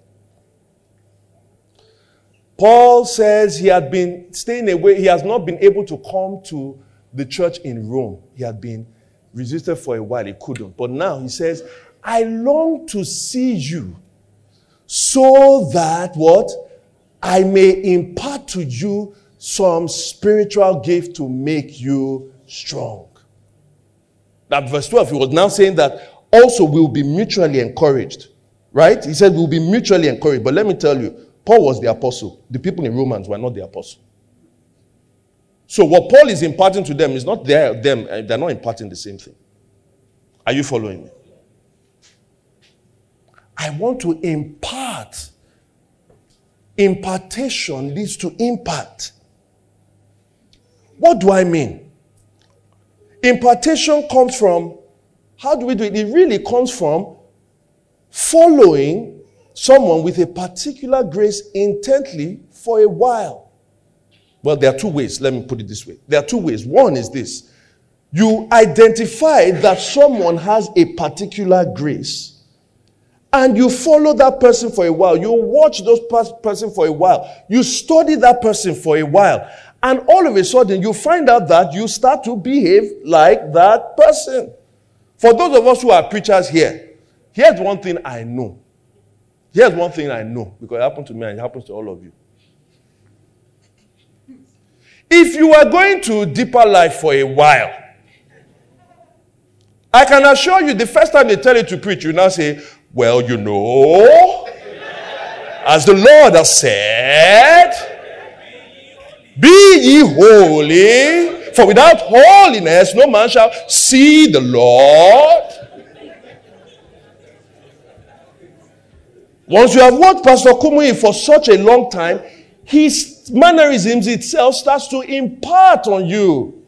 Paul says he had been staying away, he has not been able to come to the church in Rome. He had been resisted for a while, he couldn't. But now he says, I long to see you so that what? I may impart to you some spiritual gift to make you strong. That verse 12, he was now saying that also we'll be mutually encouraged. Right? He said we'll be mutually encouraged. But let me tell you, Paul was the apostle. The people in Romans were not the apostle. So what Paul is imparting to them is not their, them, uh, they're not imparting the same thing. Are you following me? I want to impart Impartation leads to impact. What do I mean? Impartation comes from, how do we do it? It really comes from following someone with a particular grace intently for a while. Well, there are two ways. Let me put it this way. There are two ways. One is this you identify that someone has a particular grace and you follow that person for a while. You watch those person for a while. You study that person for a while. And all of a sudden, you find out that you start to behave like that person. For those of us who are preachers here, here's one thing I know. Here's one thing I know because it happened to me and it happens to all of you. If you are going to deeper life for a while, I can assure you the first time they tell you to preach, you now say, well, you know, as the Lord has said, be ye holy, for without holiness no man shall see the Lord. Once you have watched Pastor Kumuyi for such a long time, his mannerisms itself starts to impart on you.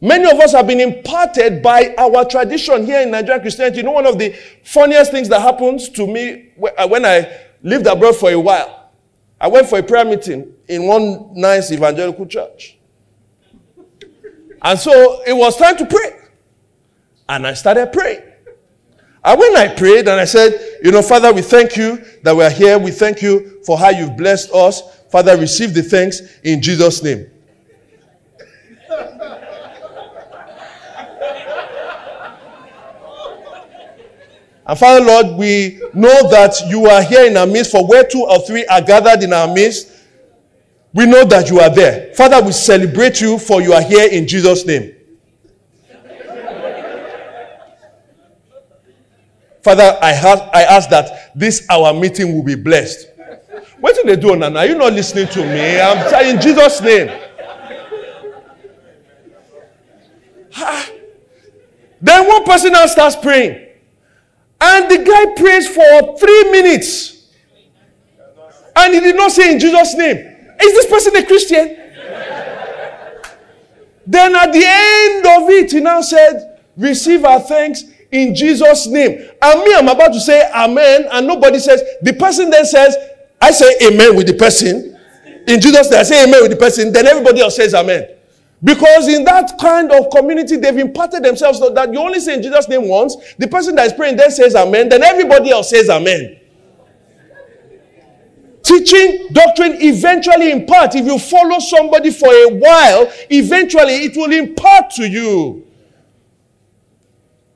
Many of us have been imparted by our tradition here in Nigerian Christianity. You know, one of the funniest things that happens to me uh, when I lived abroad for a while, I went for a prayer meeting in one nice evangelical church. And so it was time to pray. And I started praying. And when I prayed and I said, You know, Father, we thank you that we are here. We thank you for how you've blessed us. Father, receive the thanks in Jesus' name. And Father, Lord, we know that you are here in our midst, for where two or three are gathered in our midst, we know that you are there. Father, we celebrate you for you are here in Jesus' name. Father, I, have, I ask that this our meeting will be blessed. What do they do, Nana? Are you not listening to me? I'm saying in Jesus' name. Then one person now starts praying. And the guy prays for three minutes. And he did not say in Jesus' name. Is this person a Christian? then at the end of it, he now said, Receive our thanks in Jesus' name. And me, I'm about to say Amen, and nobody says, the person then says, I say Amen with the person. In Jesus' name, I say Amen with the person, then everybody else says Amen. Because in that kind of community, they've imparted themselves so that you only say in Jesus' name once, the person that is praying then says Amen, then everybody else says Amen. Teaching doctrine eventually impart. If you follow somebody for a while, eventually it will impart to you.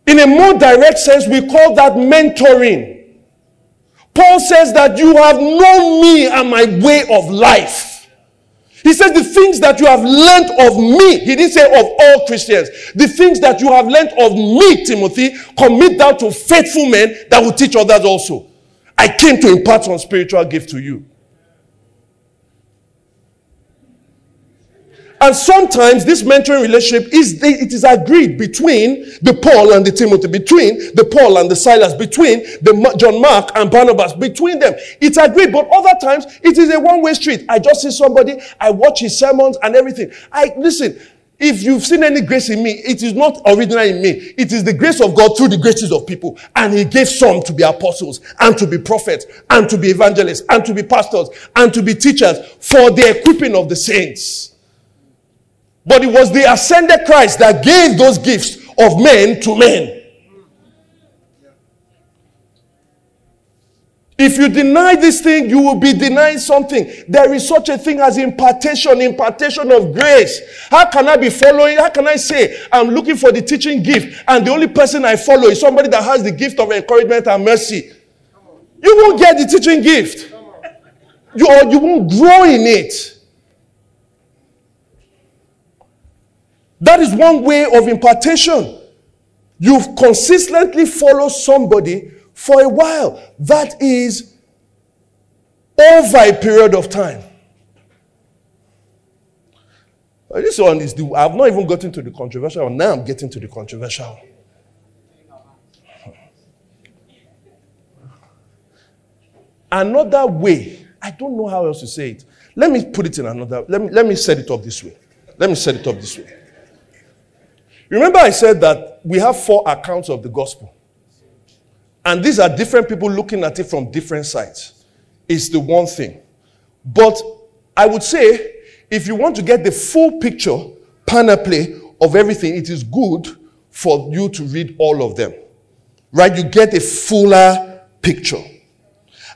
In a more direct sense, we call that mentoring. Paul says that you have known me and my way of life. He says, The things that you have learned of me, he didn't say of all Christians, the things that you have learned of me, Timothy, commit thou to faithful men that will teach others also. I came to impart some spiritual gift to you. And sometimes this mentoring relationship is it is agreed between the Paul and the Timothy, between the Paul and the Silas, between the John Mark and Barnabas, between them. It's agreed, but other times it is a one-way street. I just see somebody, I watch his sermons and everything. I listen. If you've seen any grace in me, it is not original in me. It is the grace of God through the graces of people. And He gave some to be apostles, and to be prophets, and to be evangelists, and to be pastors, and to be teachers for the equipping of the saints. But it was the ascended Christ that gave those gifts of men to men. If you deny this thing, you will be denying something. There is such a thing as impartation, impartation of grace. How can I be following? How can I say I'm looking for the teaching gift and the only person I follow is somebody that has the gift of encouragement and mercy? You won't get the teaching gift. You, you won't grow in it. That is one way of impartation. You've consistently followed somebody for a while. That is over a period of time. Uh, this one is the, I've not even gotten to the controversial. Now I'm getting to the controversial. Another way, I don't know how else to say it. Let me put it in another, let me, let me set it up this way. Let me set it up this way. Remember, I said that we have four accounts of the gospel. And these are different people looking at it from different sides. It's the one thing. But I would say, if you want to get the full picture, panoply of everything, it is good for you to read all of them. Right? You get a fuller picture.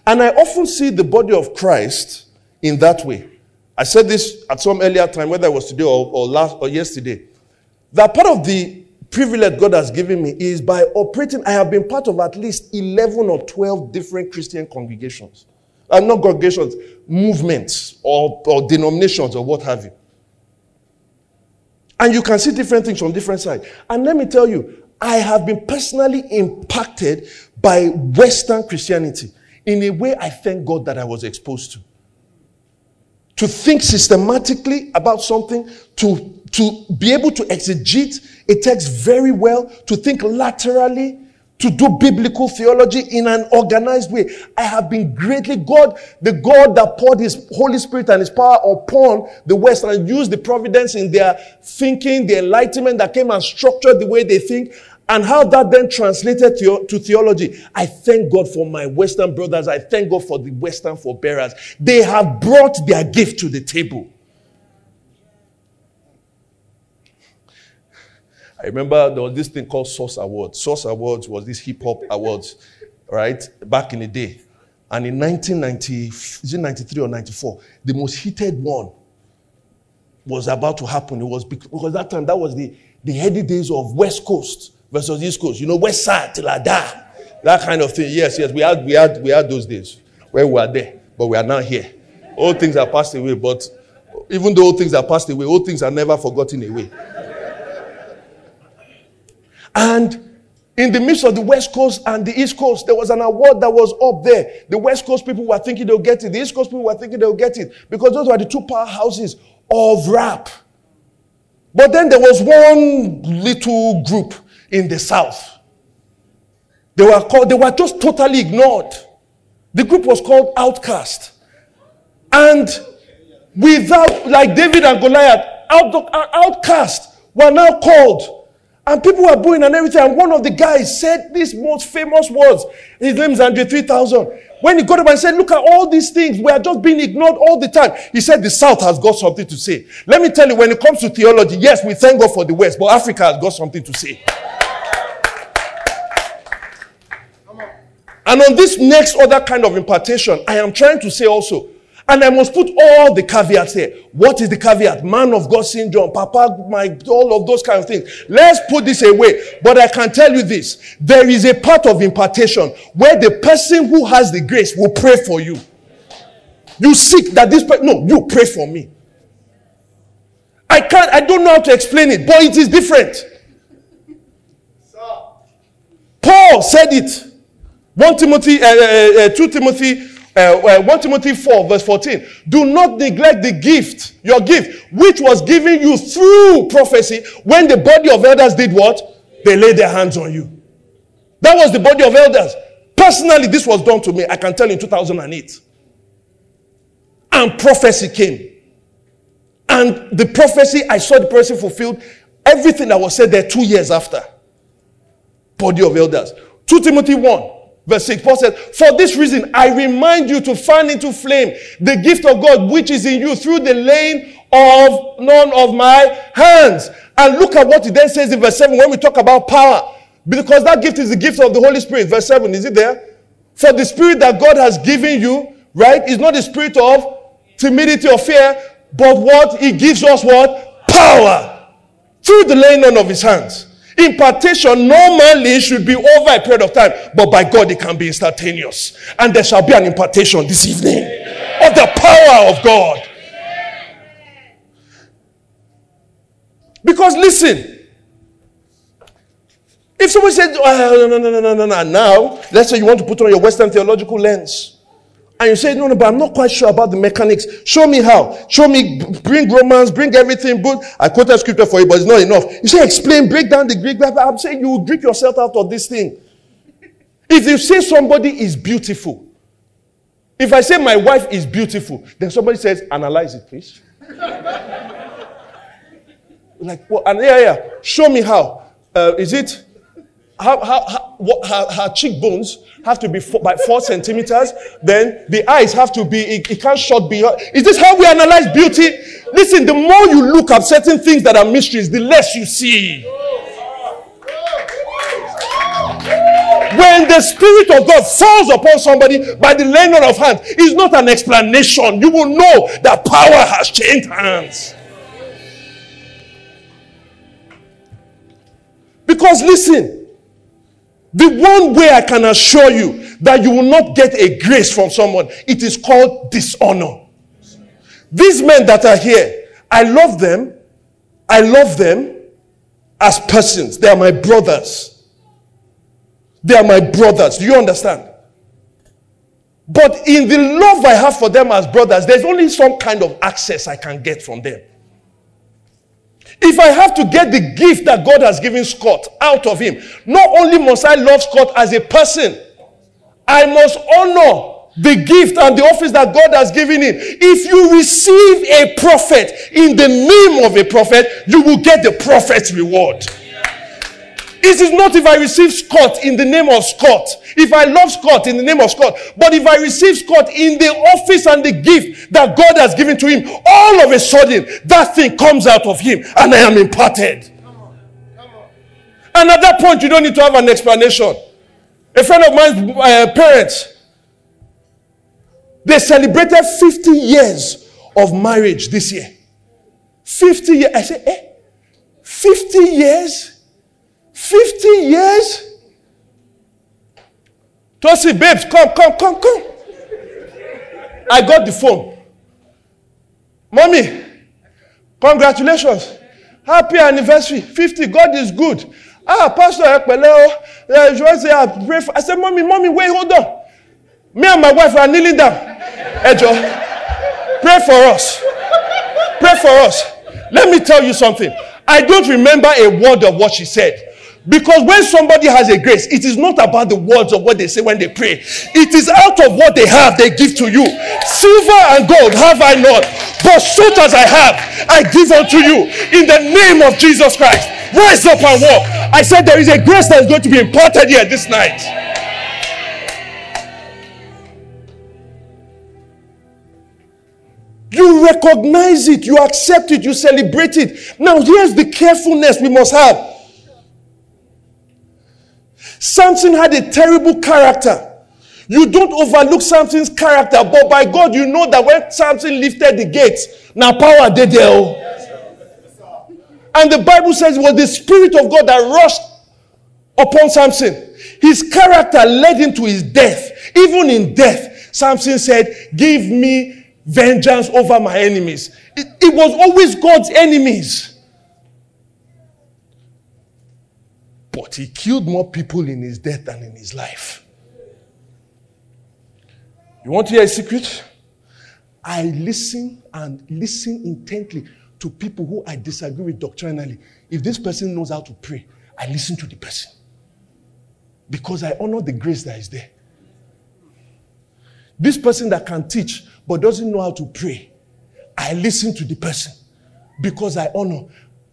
And I often see the body of Christ in that way. I said this at some earlier time, whether it was today or, or last or yesterday. That part of the privilege God has given me is by operating, I have been part of at least 11 or 12 different Christian congregations. Uh, not congregations, movements or, or denominations or what have you. And you can see different things from different sides. And let me tell you, I have been personally impacted by Western Christianity in a way I thank God that I was exposed to. To think systematically about something, to to be able to exegete a text very well, to think laterally, to do biblical theology in an organized way. I have been greatly, God, the God that poured His Holy Spirit and His power upon the West and used the providence in their thinking, the enlightenment that came and structured the way they think, and how that then translated to, to theology. I thank God for my Western brothers. I thank God for the Western forebearers. They have brought their gift to the table. I remember there was this thing called Source Awards. Source Awards was this hip hop awards, right? Back in the day. And in 1990, is it 93 or 94, the most heated one was about to happen. It was because that time that was the, the heady days of West Coast versus East Coast. You know, West Side till I die. That kind of thing. Yes, yes, we had we had we had those days where we were there, but we are now here. All things are passed away, but even though all things are passed away, all things are never forgotten away. And in the midst of the West Coast and the East Coast, there was an award that was up there. The West Coast people were thinking they'll get it. The East Coast people were thinking they'll get it because those were the two powerhouses of rap. But then there was one little group in the South. They were called, they were just totally ignored. The group was called Outkast. And without, like David and Goliath, out, Outkast were now called. And people were booing and everything. And one of the guys said these most famous words. His name is Andre 3000. When he got up and said, Look at all these things, we are just being ignored all the time. He said, The South has got something to say. Let me tell you, when it comes to theology, yes, we thank God for the West, but Africa has got something to say. And on this next other kind of impartation, I am trying to say also, and I must put all the caveats here. What is the caveat? Man of God syndrome, Papa, my, all of those kind of things. Let's put this away. But I can tell you this. There is a part of impartation where the person who has the grace will pray for you. You seek that this person, no, you pray for me. I can't, I don't know how to explain it, but it is different. Paul said it. 1 Timothy, uh, uh, uh, 2 Timothy uh, uh, 1 Timothy 4, verse 14. Do not neglect the gift, your gift, which was given you through prophecy when the body of elders did what? They laid their hands on you. That was the body of elders. Personally, this was done to me. I can tell in 2008. And prophecy came. And the prophecy, I saw the prophecy fulfilled. Everything that was said there two years after. Body of elders. 2 Timothy 1. Verse 6, Paul said, For this reason, I remind you to fan into flame the gift of God which is in you through the laying of none of my hands. And look at what he then says in verse 7 when we talk about power. Because that gift is the gift of the Holy Spirit. Verse 7, is it there? For the spirit that God has given you, right, is not the spirit of timidity or fear, but what? He gives us what? Power. Through the laying on of his hands. Impartation normally should be over a period of time, but by God it can be instantaneous. And there shall be an impartation this evening of the power of God. Because listen, if someone said, oh, no, no, no, no, no, no, now, let's say you want to put on your Western theological lens. And you say, no, no, but I'm not quite sure about the mechanics. Show me how. Show me, bring Romans, bring everything. But I quoted scripture for you, but it's not enough. You say, explain, break down the Greek. I'm saying you will grip yourself out of this thing. If you say somebody is beautiful, if I say my wife is beautiful, then somebody says, analyze it, please. like, well, and yeah, yeah. Show me how. Uh, is it how, how, what, her, her cheekbones have to be four, by four centimeters. Then the eyes have to be, it, it can't short beyond. Is this how we analyze beauty? Listen, the more you look at certain things that are mysteries, the less you see. When the Spirit of God falls upon somebody by the laying on of hands, it's not an explanation. You will know that power has changed hands. Because listen, the one way I can assure you that you will not get a grace from someone, it is called dishonor. These men that are here, I love them. I love them as persons. They are my brothers. They are my brothers. Do you understand? But in the love I have for them as brothers, there's only some kind of access I can get from them. If I have to get the gift that God has given Scott out of him, not only must I love Scott as a person, I must honor the gift and the office that God has given him. If you receive a prophet in the name of a prophet, you will get the prophet's reward. It is not if I receive Scott in the name of Scott, if I love Scott in the name of Scott, but if I receive Scott in the office and the gift that God has given to him, all of a sudden that thing comes out of him and I am imparted. And at that point, you don't need to have an explanation. A friend of mine's uh, parents, they celebrated 50 years of marriage this year. 50 years. I said, eh? 50 years? 50 years? Tosin, babes, come, come, come, come. I got the phone. Mommy, congratulations. Happy anniversary. 50. God is good. Ah, Pastor Ekpele, say, I pray for. I said, Mommy, Mommy, wait, hold on. Me and my wife are kneeling down. Ejo, pray for us. Pray for us. Let me tell you something. I don't remember a word of what she said. Because when somebody has a grace, it is not about the words of what they say when they pray. It is out of what they have they give to you. Silver and gold have I not, but such as I have, I give unto you in the name of Jesus Christ. Rise up and walk. I said there is a grace that is going to be imparted here this night. You recognize it, you accept it, you celebrate it. Now, here's the carefulness we must have. Samson had a terrible character. You don't overlook Samson's character, but by God, you know that when Samson lifted the gates, now power did there. Oh. And the Bible says it was the Spirit of God that rushed upon Samson. His character led him to his death. Even in death, Samson said, Give me vengeance over my enemies. It, it was always God's enemies. But he killed more people in his death than in his life. You want to hear a secret? I listen and listen intently to people who I disagree with doctrinally. If this person knows how to pray, I listen to the person. Because I honor the grace that is there. This person that can teach but doesn't know how to pray, I listen to the person because I honor.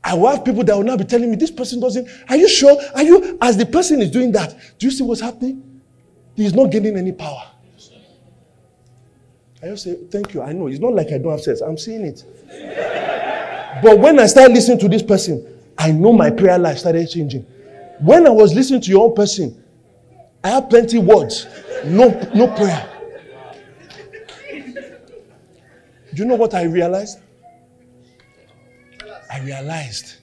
I will have people that will now be telling me, this person doesn't. Are you sure? Are you, as the person is doing that, do you see what's happening? He's not gaining any power. I just say, thank you. I know. It's not like I don't have sense. I'm seeing it. but when I start listening to this person, I know my prayer life started changing. When I was listening to your own person, I have plenty words, no, no prayer. Do you know what I realized? I realized,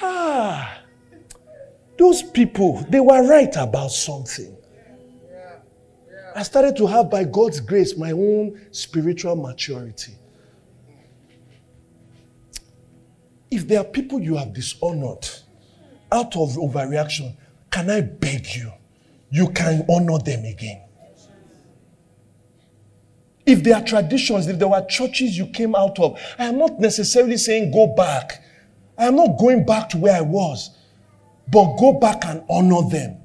ah, those people, they were right about something. I started to have, by God's grace, my own spiritual maturity. If there are people you have dishonored out of overreaction, can I beg you? You can honor them again. If there are traditions, if there were churches you came out of, I am not necessarily saying go back. I am not going back to where I was, but go back and honor them.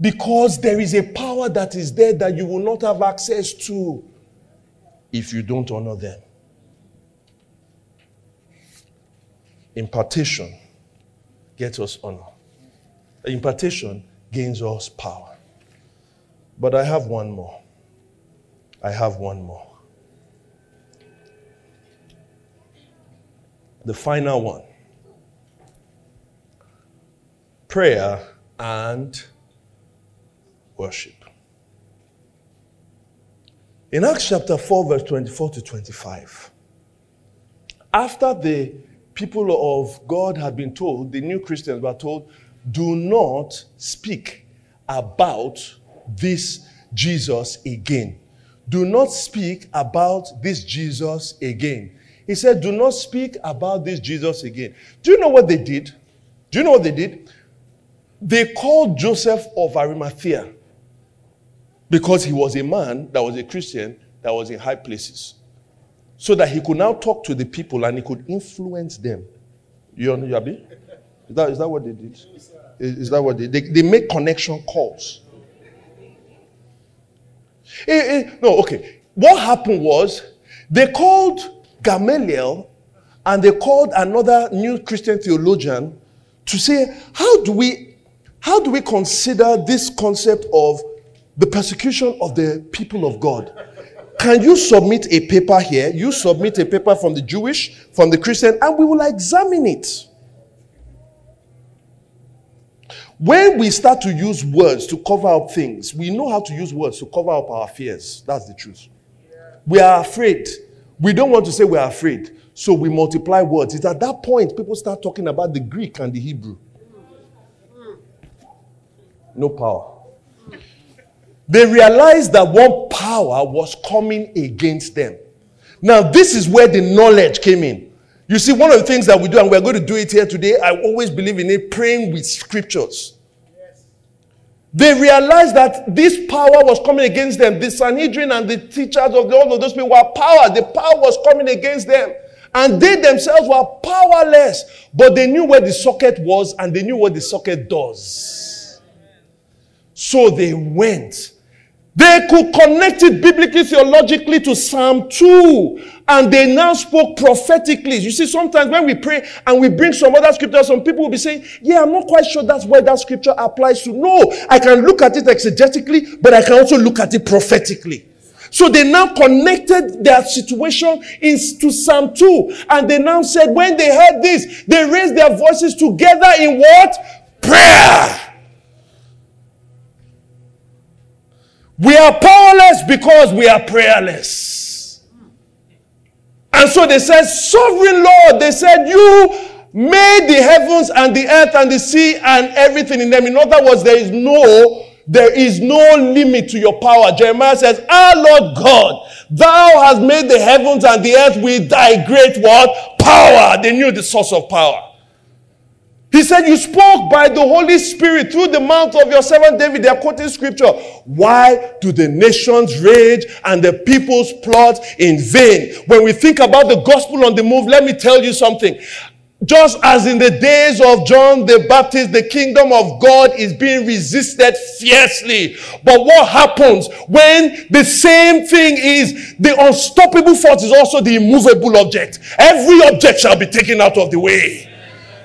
Because there is a power that is there that you will not have access to if you don't honor them. Impartation gets us honor. Impartation gains us power. But I have one more. I have one more. The final one prayer and worship. In Acts chapter 4, verse 24 to 25, after the people of God had been told, the new Christians were told, do not speak about this Jesus again. Do not speak about this Jesus again. He said, Do not speak about this Jesus again. Do you know what they did? Do you know what they did? They called Joseph of Arimathea because he was a man that was a Christian that was in high places. So that he could now talk to the people and he could influence them. You know, Yabi? Is that, is that what they did? Is, is that what they They, they make connection calls. Eh, eh, no, okay. What happened was they called Gamaliel and they called another new Christian theologian to say, how do we, how do we consider this concept of the persecution of the people of God? Can you submit a paper here? You submit a paper from the Jewish, from the Christian, and we will examine it. When we start to use words to cover up things, we know how to use words to cover up our fears. That's the truth. We are afraid. We don't want to say we are afraid. So we multiply words. It's at that point people start talking about the Greek and the Hebrew. No power. They realized that one power was coming against them. Now, this is where the knowledge came in. You see, one of the things that we do, and we're going to do it here today, I always believe in it praying with scriptures. They realized that this power was coming against them. The Sanhedrin and the teachers of all of those people were power. The power was coming against them. And they themselves were powerless. But they knew where the socket was and they knew what the socket does. So they went. They could connect it biblically, theologically to Psalm 2. And they now spoke prophetically. You see, sometimes when we pray and we bring some other scripture, some people will be saying, Yeah, I'm not quite sure that's where that scripture applies to. No, I can look at it exegetically, but I can also look at it prophetically. So they now connected their situation in, to Psalm 2. And they now said, when they heard this, they raised their voices together in what? Prayer. We are powerless because we are prayerless. And so they said, Sovereign Lord, they said, You made the heavens and the earth and the sea and everything in them. In other words, there is no there is no limit to your power. Jeremiah says, Our Lord God, thou hast made the heavens and the earth with thy great what? Power. They knew the source of power. He said, You spoke by the Holy Spirit through the mouth of your servant David. They are quoting scripture. Why do the nations rage and the peoples plot in vain? When we think about the gospel on the move, let me tell you something. Just as in the days of John the Baptist, the kingdom of God is being resisted fiercely. But what happens when the same thing is the unstoppable force is also the immovable object? Every object shall be taken out of the way.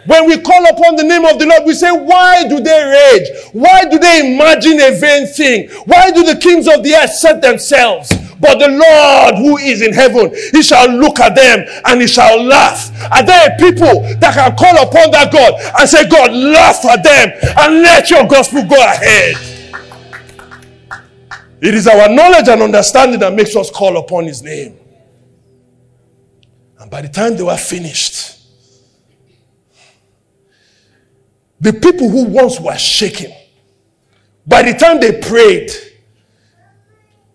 When we call upon the name of the Lord, we say, Why do they rage? Why do they imagine a vain thing? Why do the kings of the earth set themselves? But the Lord who is in heaven, he shall look at them and he shall laugh. Are there people that can call upon that God and say, God, laugh at them and let your gospel go ahead? It is our knowledge and understanding that makes us call upon his name. And by the time they were finished, the people who once were shaking, by the time they prayed,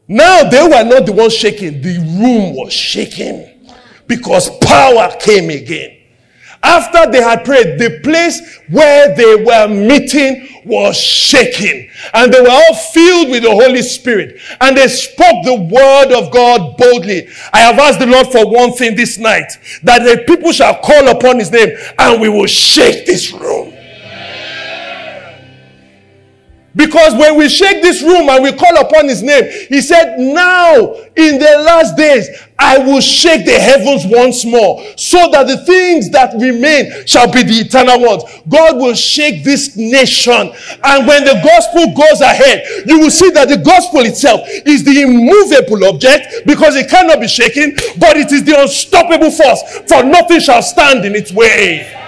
now they were not the ones shaking, the room was shaking because power came again. After they had prayed, the place where they were meeting was shaking. And they were all filled with the Holy Spirit. And they spoke the word of God boldly. I have asked the Lord for one thing this night that the people shall call upon his name and we will shake this room. Because when we shake this room and we call upon his name, he said, Now in the last days, I will shake the heavens once more, so that the things that remain shall be the eternal ones. God will shake this nation. And when the gospel goes ahead, you will see that the gospel itself is the immovable object because it cannot be shaken, but it is the unstoppable force, for nothing shall stand in its way.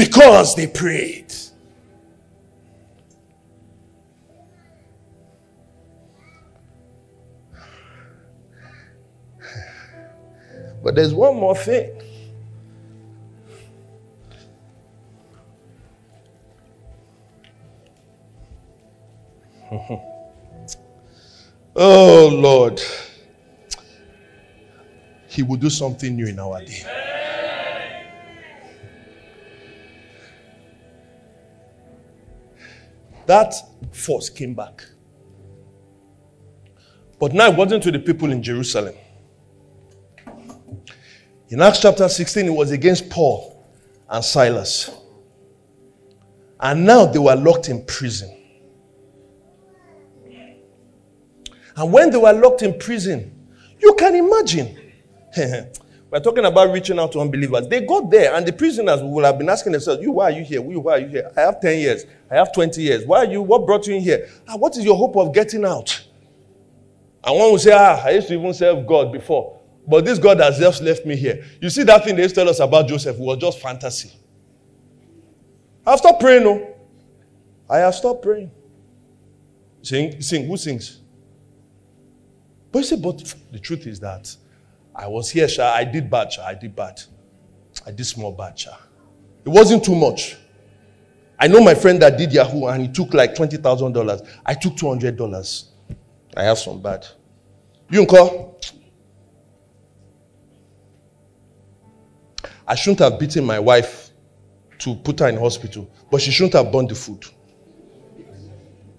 Because they prayed. But there's one more thing. oh Lord, He will do something new in our day. That force came back. But now it wasn't to the people in Jerusalem. In Acts chapter 16, it was against Paul and Silas. And now they were locked in prison. And when they were locked in prison, you can imagine. We're talking about reaching out to unbelievers. They got there, and the prisoners will have been asking themselves, You, why are you here? You, why are you here? I have 10 years. I have 20 years. Why are you? What brought you in here? Ah, what is your hope of getting out? And one will say, Ah, I used to even serve God before. But this God has just left me here. You see that thing they used to tell us about Joseph was just fantasy. I've stopped praying, no. I have stopped praying. Sing, sing, who sings? But you say, but the truth is that I was here, Sha. I did bad, Sha. I did bad. I did small bad, Sha. It wasn't too much. I know my friend that did Yahoo and he took like $20,000. I took $200. I have some bad. You? I shouldn't have beaten my wife to put her in hospital, but she shouldn't have burned the food.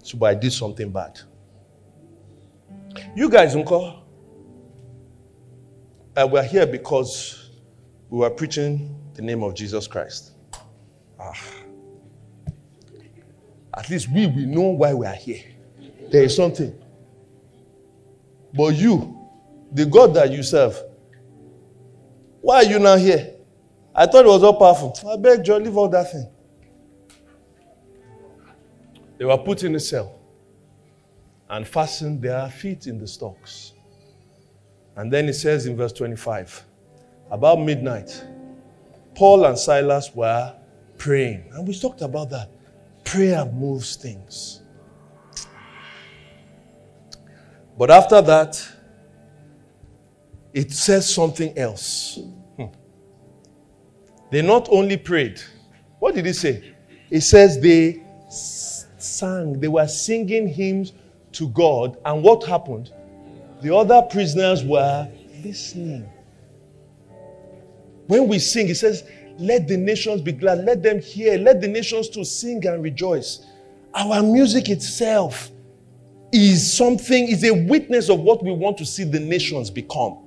So, but I did something bad. You guys, Uncle, uh, we're here because we were preaching the name of Jesus Christ. Ah. At least we we know why we are here. There is something. But you, the God that you serve, why are you not here? I thought it was all powerful. I beg you, leave all that thing. They were put in a cell and fastened their feet in the stocks. And then it says in verse 25, about midnight, Paul and Silas were praying. And we talked about that. Prayer moves things. But after that, it says something else. Hmm. They not only prayed, what did he say? It says they sang, they were singing hymns to God. And what happened? The other prisoners were listening. When we sing, it says, Let the nations be glad, let them hear, let the nations to sing and rejoice. Our music itself is something, is a witness of what we want to see the nations become.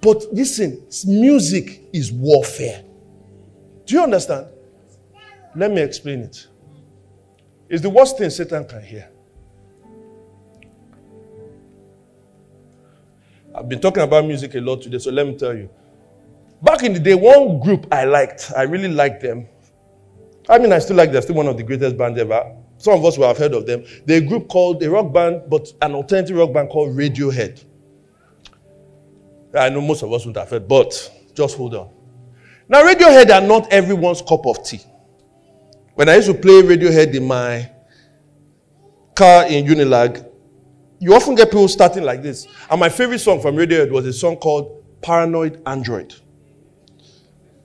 But listen, music is warfare. Do you understand? Let me explain it. It's the worst thing Satan can hear. I've been talking about music a lot today, so let me tell you. Back in the day, one group I liked, I really liked them. I mean, I still like them, still one of the greatest bands ever. Some of us will have heard of them. They're a group called a rock band, but an alternative rock band called Radiohead. I know most of us wouldn't have heard, but just hold on. Now, Radiohead are not everyone's cup of tea. When I used to play Radiohead in my car in Unilag, you often get people starting like this. And my favorite song from Radiohead was a song called Paranoid Android.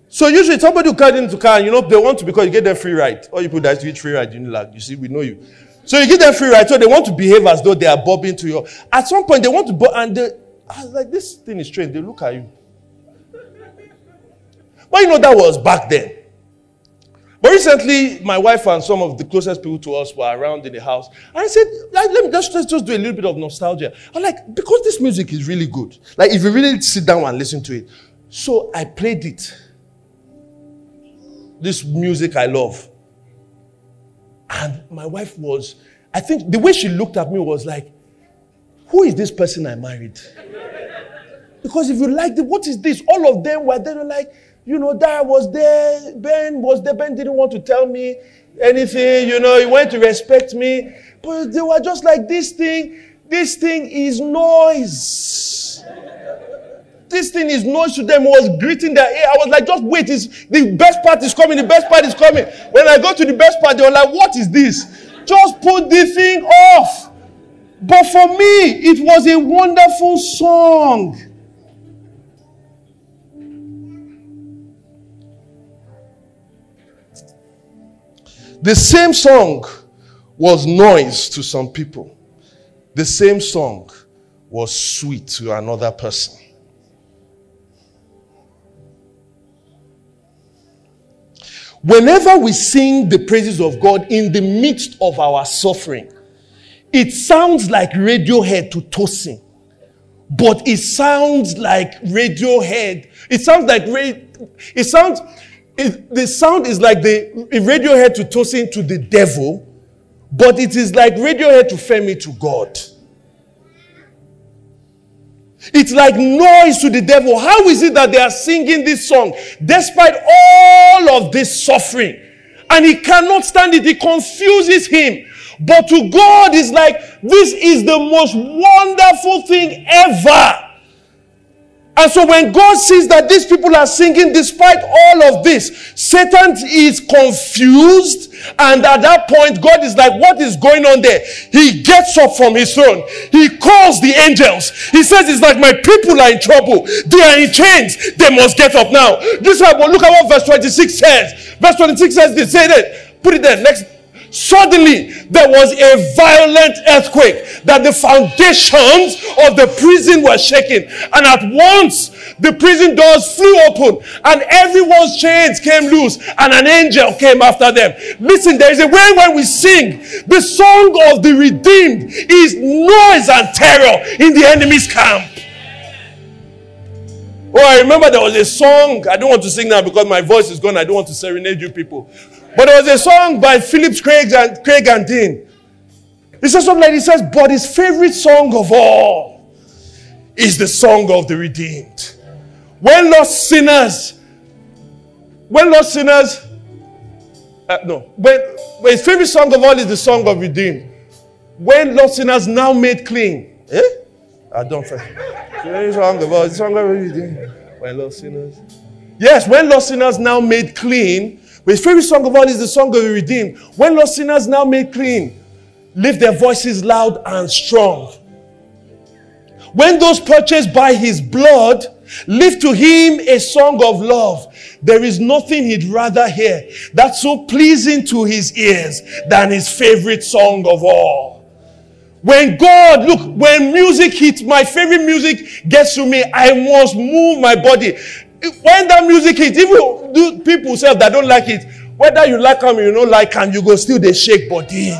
So usually somebody who cut into car, you know, they want to because you get them free ride. Or you put that you free ride, you know, like you see, we know you. So you give them free ride, so they want to behave as though they are bobbing to you. At some point, they want to bob, and they, I was like, this thing is strange. They look at you. But you know, that was back then. But recently, my wife and some of the closest people to us were around in the house. And I said, let me just, let's just do a little bit of nostalgia. I'm like, because this music is really good. Like, if you really sit down and listen to it. So I played it this music I love. And my wife was, I think the way she looked at me was like, who is this person I married? Because if you like the, what is this? All of them were there, like, you know, Dara was there, Ben was there, Ben didn't want to tell me anything, you know, he wanted to respect me. But they were just like, this thing, this thing is noise. This thing is noise to them. was greeting their ear. I was like, just wait. It's, the best part is coming. The best part is coming. When I go to the best part, they were like, what is this? Just put the thing off. But for me, it was a wonderful song. The same song was noise to some people. The same song was sweet to another person. Whenever we sing the praises of God in the midst of our suffering, it sounds like Radiohead to Tosin, but it sounds like Radiohead. It sounds like it sounds. It, the sound is like the Radiohead to Tosin to the devil, but it is like Radiohead to Femi to God. It's like noise to the devil. How is it that they are singing this song despite all of this suffering? And he cannot stand it. It confuses him. But to God, it's like, this is the most wonderful thing ever. And so when God sees that these people are singing despite all of this, Satan is confused. And at that point, God is like, what is going on there? He gets up from his throne. He calls the angels. He says, it's like my people are in trouble. They are in chains. They must get up now. This is look at what verse 26 says. Verse 26 says this. Say that. Put it there. Next Suddenly, there was a violent earthquake that the foundations of the prison were shaking. And at once, the prison doors flew open and everyone's chains came loose and an angel came after them. Listen, there is a way when we sing, the song of the redeemed is noise and terror in the enemy's camp. Oh, I remember there was a song. I don't want to sing now because my voice is gone. I don't want to serenade you people. But there was a song by Phillips Craig and, Craig and Dean. He says something like, he says, but his favorite song of all is the song of the redeemed. When lost sinners, when lost sinners, uh, no, when, when his favorite song of all is the song of redeemed. When lost sinners now made clean. Eh? I don't favorite song of all, the song of redeemed. When lost sinners. Yes, when lost sinners now made clean, but his favorite song of all is the song of the redeemed. When lost sinners now made clean, lift their voices loud and strong. When those purchased by his blood lift to him a song of love, there is nothing he'd rather hear that's so pleasing to his ears than his favorite song of all. When God, look, when music hits, my favorite music gets to me, I must move my body when that music hits, even do people say that don't like it, whether you like them or you don't like them, you go still they shake body.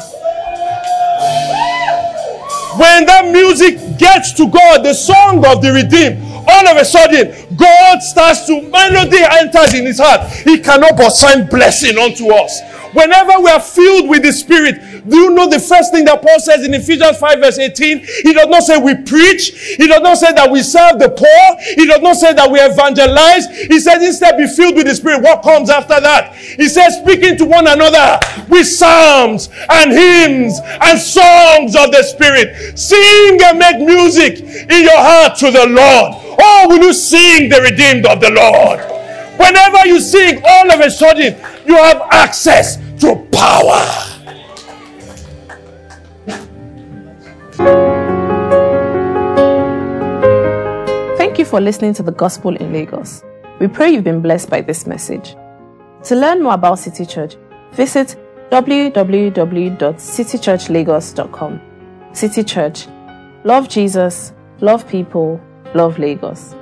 When that music gets to God, the song of the redeemed, all of a sudden, God starts to, melody enters in his heart. He cannot but sign blessing unto us. Whenever we are filled with the Spirit, do you know the first thing that Paul says in Ephesians 5 verse 18? He does not say we preach. He does not say that we serve the poor. He does not say that we evangelize. He says instead be filled with the Spirit. What comes after that? He says speaking to one another with psalms and hymns and songs of the Spirit. Sing and make music in your heart to the Lord. Oh, will you sing the redeemed of the Lord? Whenever you sing, all of a sudden, you have access to power. Thank you for listening to the Gospel in Lagos. We pray you've been blessed by this message. To learn more about City Church, visit www.citychurchlagos.com. City Church. Love Jesus, love people, love Lagos.